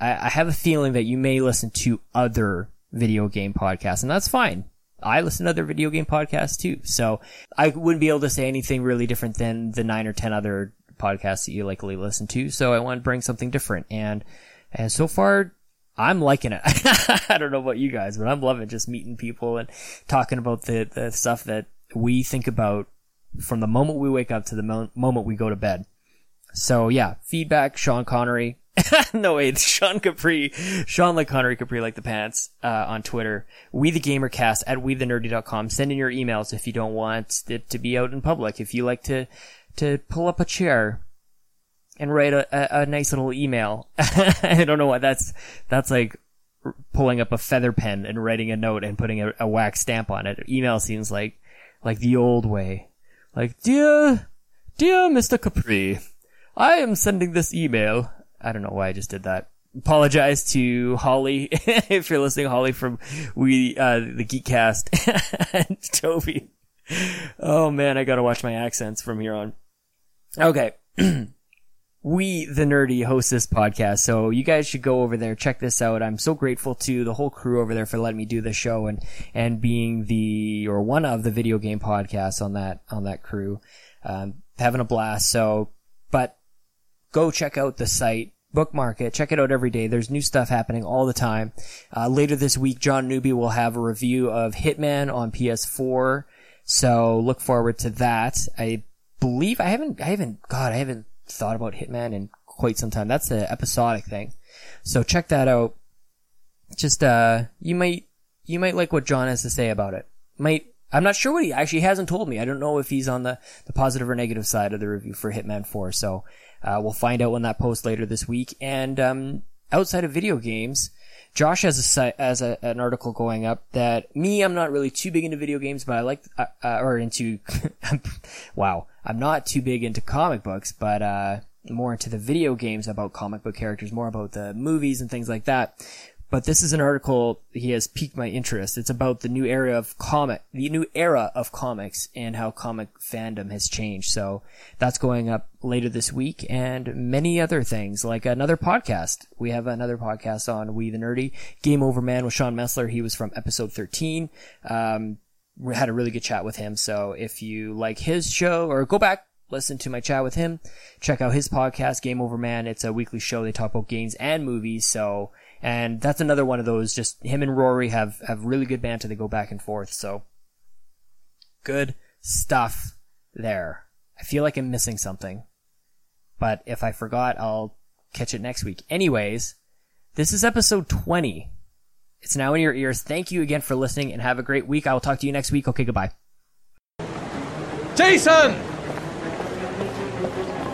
I, I have a feeling that you may listen to other video game podcasts and that's fine. I listen to other video game podcasts too. So I wouldn't be able to say anything really different than the nine or ten other podcasts that you likely listen to. So I want to bring something different. And, and so far, I'm liking it. *laughs* I don't know about you guys, but I'm loving just meeting people and talking about the, the stuff that we think about from the moment we wake up to the mo- moment we go to bed. So yeah, feedback, Sean Connery. *laughs* no wait, Sean Capri, Sean like Connery Capri like the pants, uh, on Twitter. We the Gamercast at wethenerdy.com. Send in your emails if you don't want it to be out in public. If you like to, to pull up a chair and write a, a, a nice little email. *laughs* I don't know why that's, that's like pulling up a feather pen and writing a note and putting a, a wax stamp on it. Email seems like, like the old way. Like, dear, dear Mr. Capri, I am sending this email. I don't know why I just did that. Apologize to Holly, *laughs* if you're listening, Holly from we, uh, the Geekcast, *laughs* and Toby. oh man, I gotta watch my accents from here on. Okay. *clears throat* we, the nerdy, host this podcast, so you guys should go over there, check this out. I'm so grateful to the whole crew over there for letting me do this show and, and being the, or one of the video game podcasts on that, on that crew. Um, having a blast. So, but go check out the site, bookmark it, check it out every day. There's new stuff happening all the time. Uh, later this week, John Newby will have a review of Hitman on PS4. So look forward to that. I believe I haven't, I haven't, God, I haven't thought about Hitman in quite some time. That's the episodic thing. So check that out. Just, uh, you might, you might like what John has to say about it. Might, I'm not sure what he actually hasn't told me. I don't know if he's on the, the positive or negative side of the review for Hitman 4. So, uh, we'll find out when that post later this week. And, um, outside of video games, Josh has a site, a, an article going up that me, I'm not really too big into video games, but I like, uh, uh, or into, *laughs* wow, I'm not too big into comic books, but, uh, more into the video games about comic book characters, more about the movies and things like that. But this is an article he has piqued my interest. It's about the new era of comic, the new era of comics and how comic fandom has changed. So that's going up later this week and many other things like another podcast. We have another podcast on We the Nerdy Game Over Man with Sean Messler. He was from episode 13. Um, we had a really good chat with him. So if you like his show or go back, listen to my chat with him, check out his podcast, Game Over Man. It's a weekly show. They talk about games and movies. So, and that's another one of those, just him and Rory have, have really good banter. They go back and forth. So good stuff there. I feel like I'm missing something, but if I forgot, I'll catch it next week. Anyways, this is episode 20. It's now in your ears. Thank you again for listening and have a great week. I will talk to you next week. Okay, goodbye. Jason!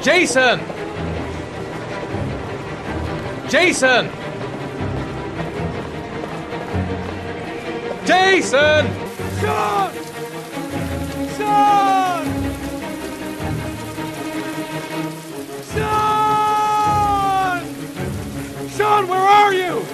Jason! Jason! Jason! Sean! Sean! Sean! Sean, where are you?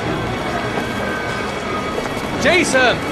Jason!